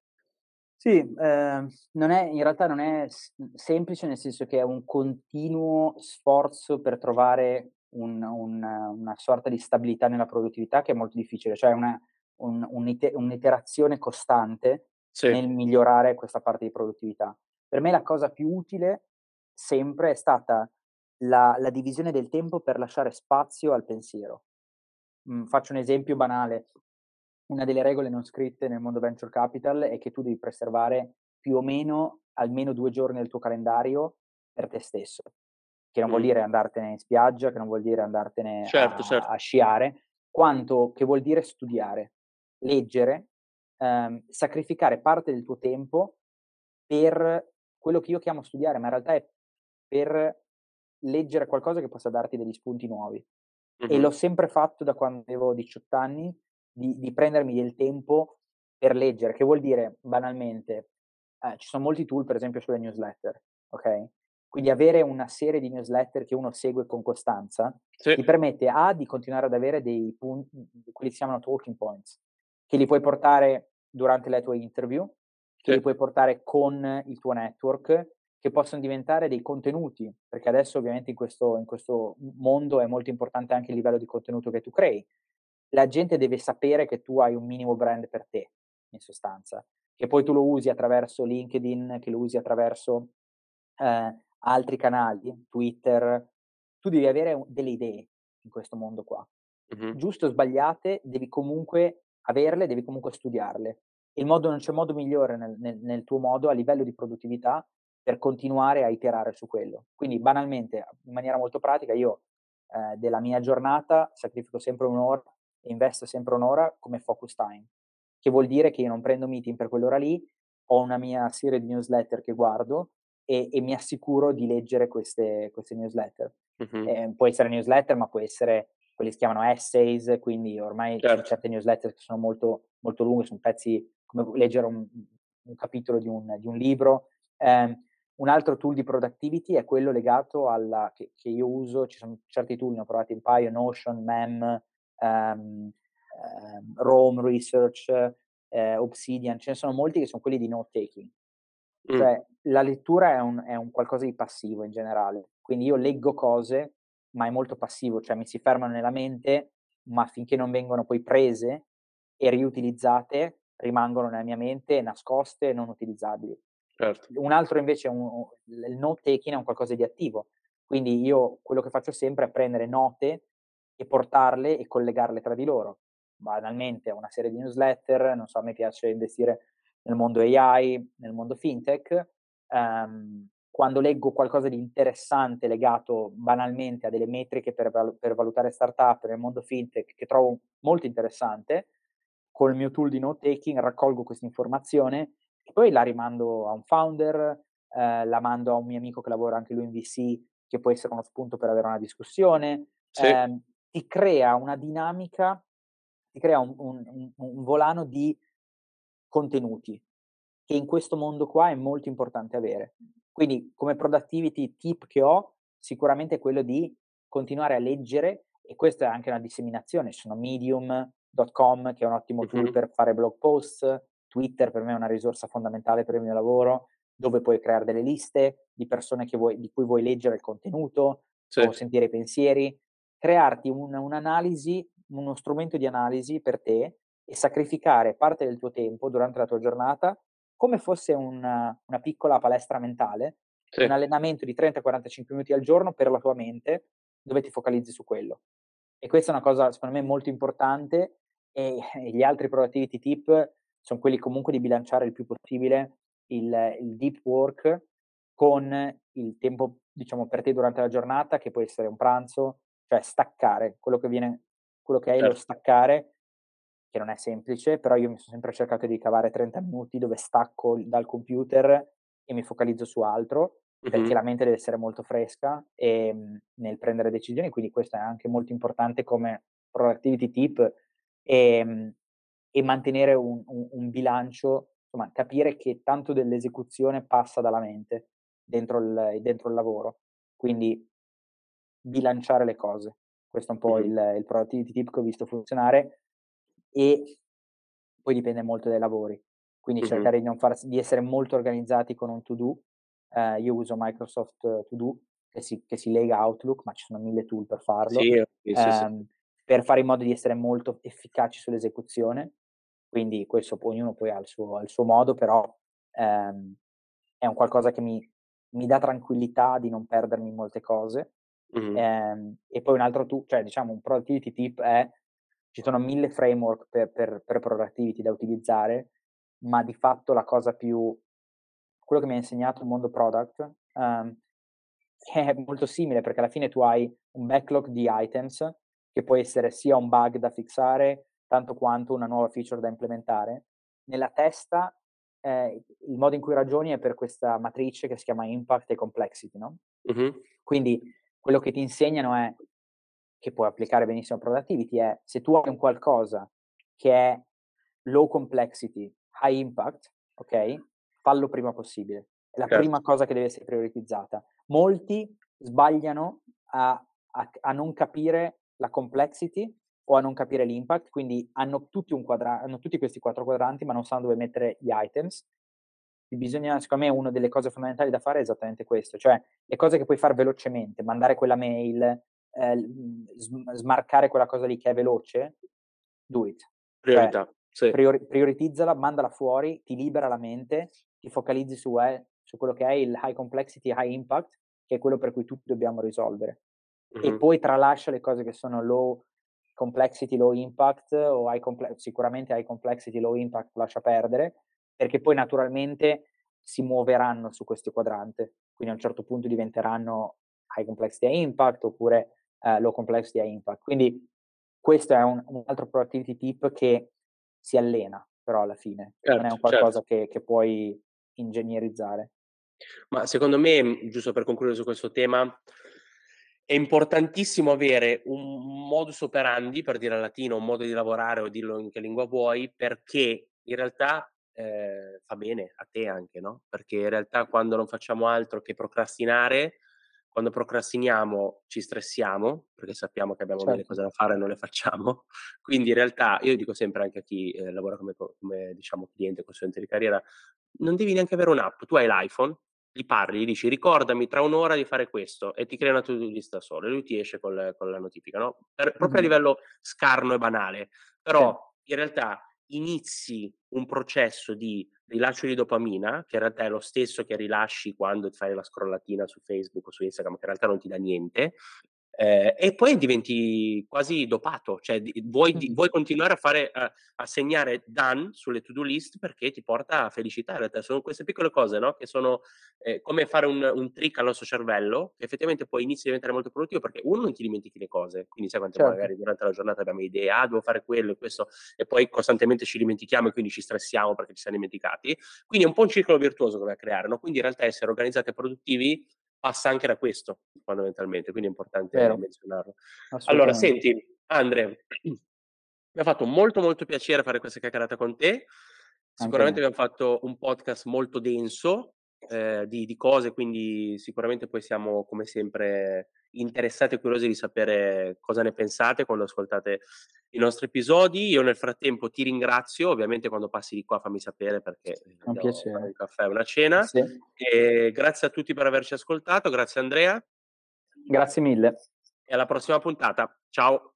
[SPEAKER 2] Sì, eh, non è, in realtà non è semplice, nel senso che è un continuo sforzo per trovare un, un, una sorta di stabilità nella produttività che è molto difficile, cioè una, un, un'iterazione costante sì. nel migliorare questa parte di produttività. Per me la cosa più utile sempre è stata la, la divisione del tempo per lasciare spazio al pensiero. Mm, faccio un esempio banale. Una delle regole non scritte nel mondo venture capital è che tu devi preservare più o meno almeno due giorni del tuo calendario per te stesso che non vuol dire andartene in spiaggia, che non vuol dire andartene certo, a, certo. a, sciare, quanto che vuol dire studiare, leggere, ehm, sacrificare parte del tuo tempo per quello che io chiamo studiare, ma in realtà è per leggere qualcosa che possa darti degli spunti nuovi. Mm-hmm. E l'ho sempre fatto da quando avevo 18 anni, di, di, prendermi del tempo per leggere, che vuol dire banalmente, eh, ci sono molti tool per esempio sulle newsletter, ok? Quindi avere una serie di newsletter che uno segue con costanza sì. ti permette A di continuare ad avere dei punti, quelli si chiamano talking points, che li puoi portare durante le tue interview, che sì. li puoi portare con il tuo network, che possono diventare dei contenuti, perché adesso ovviamente in questo, in questo mondo è molto importante anche il livello di contenuto che tu crei. la gente deve sapere che tu hai un minimo brand per te, in sostanza, che poi tu lo usi attraverso LinkedIn, che lo usi attraverso eh, altri canali, Twitter, tu devi avere delle idee in questo mondo qua. Mm-hmm. Giusto o sbagliate, devi comunque averle, devi comunque studiarle. Il modo, non c'è modo migliore nel, nel, nel tuo modo a livello di produttività per continuare a iterare su quello. Quindi banalmente, in maniera molto pratica, io eh, della mia giornata sacrifico sempre un'ora e investo sempre un'ora come focus time, che vuol dire che io non prendo meeting per quell'ora lì, ho una mia serie di newsletter che guardo e, e mi assicuro di leggere queste, queste newsletter. Uh-huh. Eh, può essere newsletter, ma può essere quelli che si chiamano essays, quindi ormai certo. ci certe newsletter che sono molto, molto lunghe, sono pezzi come leggere un, un capitolo di un, di un libro. Eh, un altro tool di productivity è quello legato alla che, che, io uso, ci sono certi tool, ne ho provati un paio, Notion, Mem, um, um, Rome Research, eh, Obsidian, ce ne sono molti che sono quelli di note taking. Mm. Cioè, la lettura è un, è un qualcosa di passivo in generale, quindi io leggo cose, ma è molto passivo, cioè mi si fermano nella mente, ma finché non vengono poi prese e riutilizzate, rimangono nella mia mente nascoste e non utilizzabili. Certo. Un altro invece, un, il note taking è un qualcosa di attivo, quindi io quello che faccio sempre è prendere note e portarle e collegarle tra di loro. Banalmente una serie di newsletter, non so, a me piace investire nel mondo AI, nel mondo fintech. Um, quando leggo qualcosa di interessante legato banalmente a delle metriche per, per valutare startup nel mondo fintech che trovo molto interessante, col mio tool di note taking raccolgo questa informazione e poi la rimando a un founder, eh, la mando a un mio amico che lavora anche lui in VC, che può essere uno spunto per avere una discussione. Sì. Eh, ti crea una dinamica, ti crea un, un, un, volano di contenuti che in questo mondo qua è molto importante avere. Quindi come productivity tip che ho, sicuramente è quello di continuare a leggere e questa è anche una disseminazione, sono medium.com che è un ottimo tool per fare blog post, Twitter per me è una risorsa fondamentale per il mio lavoro, dove puoi creare delle liste di persone vuoi, di cui vuoi leggere il contenuto sì. o sentire i pensieri, crearti un, un'analisi, uno strumento di analisi per te e sacrificare parte del tuo tempo durante la tua giornata come fosse una, una piccola palestra mentale, sì. un allenamento di 30-45 minuti al giorno per la tua mente, dove ti focalizzi su quello. E questa è una cosa, secondo me, molto importante e, e gli altri productivity tip sono quelli comunque di bilanciare il più possibile il, il deep work con il tempo, diciamo, per te durante la giornata, che può essere un pranzo, cioè staccare, quello che viene, quello che è certo. lo staccare, che non è semplice, però io mi sono sempre cercato di cavare 30 minuti dove stacco dal computer e mi focalizzo su altro, mm-hmm. perché la mente deve essere molto fresca e, ehm, nel prendere decisioni, quindi questo è anche molto importante come productivity tip e, ehm, e mantenere un, un, un, bilancio, insomma, capire che tanto dell'esecuzione passa dalla mente dentro il, dentro il lavoro. Quindi bilanciare le cose. Questo è un po' il, il productivity tip che ho visto funzionare e poi dipende molto dai lavori. Quindi mm-hmm. cercare di, far, di, essere molto organizzati con un to-do. Uh, io uso Microsoft To-Do che si, che si, lega a Outlook, ma ci sono mille tool per farlo. Sì, sì, um, sì. Ehm, per fare in modo di essere molto efficaci sull'esecuzione quindi questo ognuno poi ha il suo, il suo modo, però ehm, è un qualcosa che mi, mi, dà tranquillità di non perdermi in molte cose. Mm-hmm. Ehm, e poi un altro, tu, cioè diciamo un productivity tip è, ci sono mille framework per, per, per productivity da utilizzare, ma di fatto la cosa più, quello che mi ha insegnato il mondo product, um, è molto simile perché alla fine tu hai un backlog di items che può essere sia un bug da fixare, tanto quanto una nuova feature da implementare. Nella testa eh, il modo in cui ragioni è per questa matrice che si chiama impact e complexity, no? Uh-huh. Quindi quello che ti insegnano è, che puoi applicare benissimo a productivity, è se tu hai un qualcosa che è low complexity, high impact, ok? Fallo prima possibile. È la certo. prima cosa che deve essere prioritizzata. Molti sbagliano a, a, a non capire la complexity o a non capire l'impact, quindi hanno tutti, quadra- hanno tutti questi quattro quadranti, ma non sanno dove mettere gli items. Bisogna, secondo me, una delle cose fondamentali da fare è esattamente questo, cioè le cose che puoi fare velocemente, mandare quella mail, eh, smarcare quella cosa lì che è veloce, do it.
[SPEAKER 1] Priorità.
[SPEAKER 2] Cioè, sì. priori- prioritizzala, mandala fuori, ti libera la mente, ti focalizzi su, eh, su quello che è il high complexity, high impact, che è quello per cui tutti dobbiamo risolvere. Mm-hmm. E poi tralascia le cose che sono low complexity, low impact o high comple- sicuramente high complexity, low impact lascia perdere, perché poi naturalmente si muoveranno su questo quadrante, quindi a un certo punto diventeranno high complexity high impact oppure uh, low complexity high impact. Quindi questo è un, un, altro productivity tip che si allena però alla fine, certo, non è un certo, qualcosa certo. che, che puoi ingegnerizzare.
[SPEAKER 1] Ma secondo me, giusto per concludere su questo tema, è importantissimo avere un modus operandi, per dire latino, un modo di lavorare o dirlo in che lingua vuoi, perché in realtà eh, fa bene a te anche, no? Perché in realtà quando non facciamo altro che procrastinare, quando procrastiniamo ci stressiamo, perché sappiamo che abbiamo certo. delle cose da fare e non le facciamo. Quindi in realtà, io dico sempre anche a chi eh, lavora come, come diciamo, cliente, consulente di carriera, non devi neanche avere un'app, tu hai l'iPhone, gli parli, gli dici ricordami tra un'ora di fare questo e ti crea una to-do list da solo e lui ti esce col, con la notifica, no? Per, proprio mm-hmm. a livello scarno e banale. Però sì. in realtà inizi un processo di rilascio di dopamina, che in realtà è lo stesso che rilasci quando fai la scrollatina su Facebook o su Instagram, che in realtà non ti dà niente, eh, e poi diventi quasi dopato, cioè di, vuoi, di, vuoi, continuare a, fare, a, a, segnare done sulle to-do list perché ti porta a felicità. In realtà sono queste piccole cose no? che sono eh, come fare un, un, trick al nostro cervello, che effettivamente poi inizi a diventare molto produttivo perché uno non ti dimentichi le cose, quindi sai quante certo. magari durante la giornata abbiamo idee, ah devo fare quello e questo, e poi costantemente ci dimentichiamo e quindi ci stressiamo perché ci siamo dimenticati. Quindi è un po' un circolo virtuoso che va a creare, no? quindi in realtà essere organizzati e produttivi passa anche da questo fondamentalmente, quindi è importante Vero. menzionarlo. Allora, senti, Andre, mi ha fatto molto molto piacere fare questa chiacchierata con te. Sicuramente abbiamo fatto un podcast molto denso eh, di, di, cose, quindi sicuramente poi siamo come sempre interessati e curiosi di sapere cosa ne pensate quando ascoltate i nostri episodi. Io nel frattempo ti ringrazio, ovviamente quando passi di qua fammi sapere perché
[SPEAKER 2] un piacere.
[SPEAKER 1] un caffè, una cena. Sì. E grazie a tutti per averci ascoltato, grazie Andrea.
[SPEAKER 2] Grazie mille.
[SPEAKER 1] E alla prossima puntata. Ciao.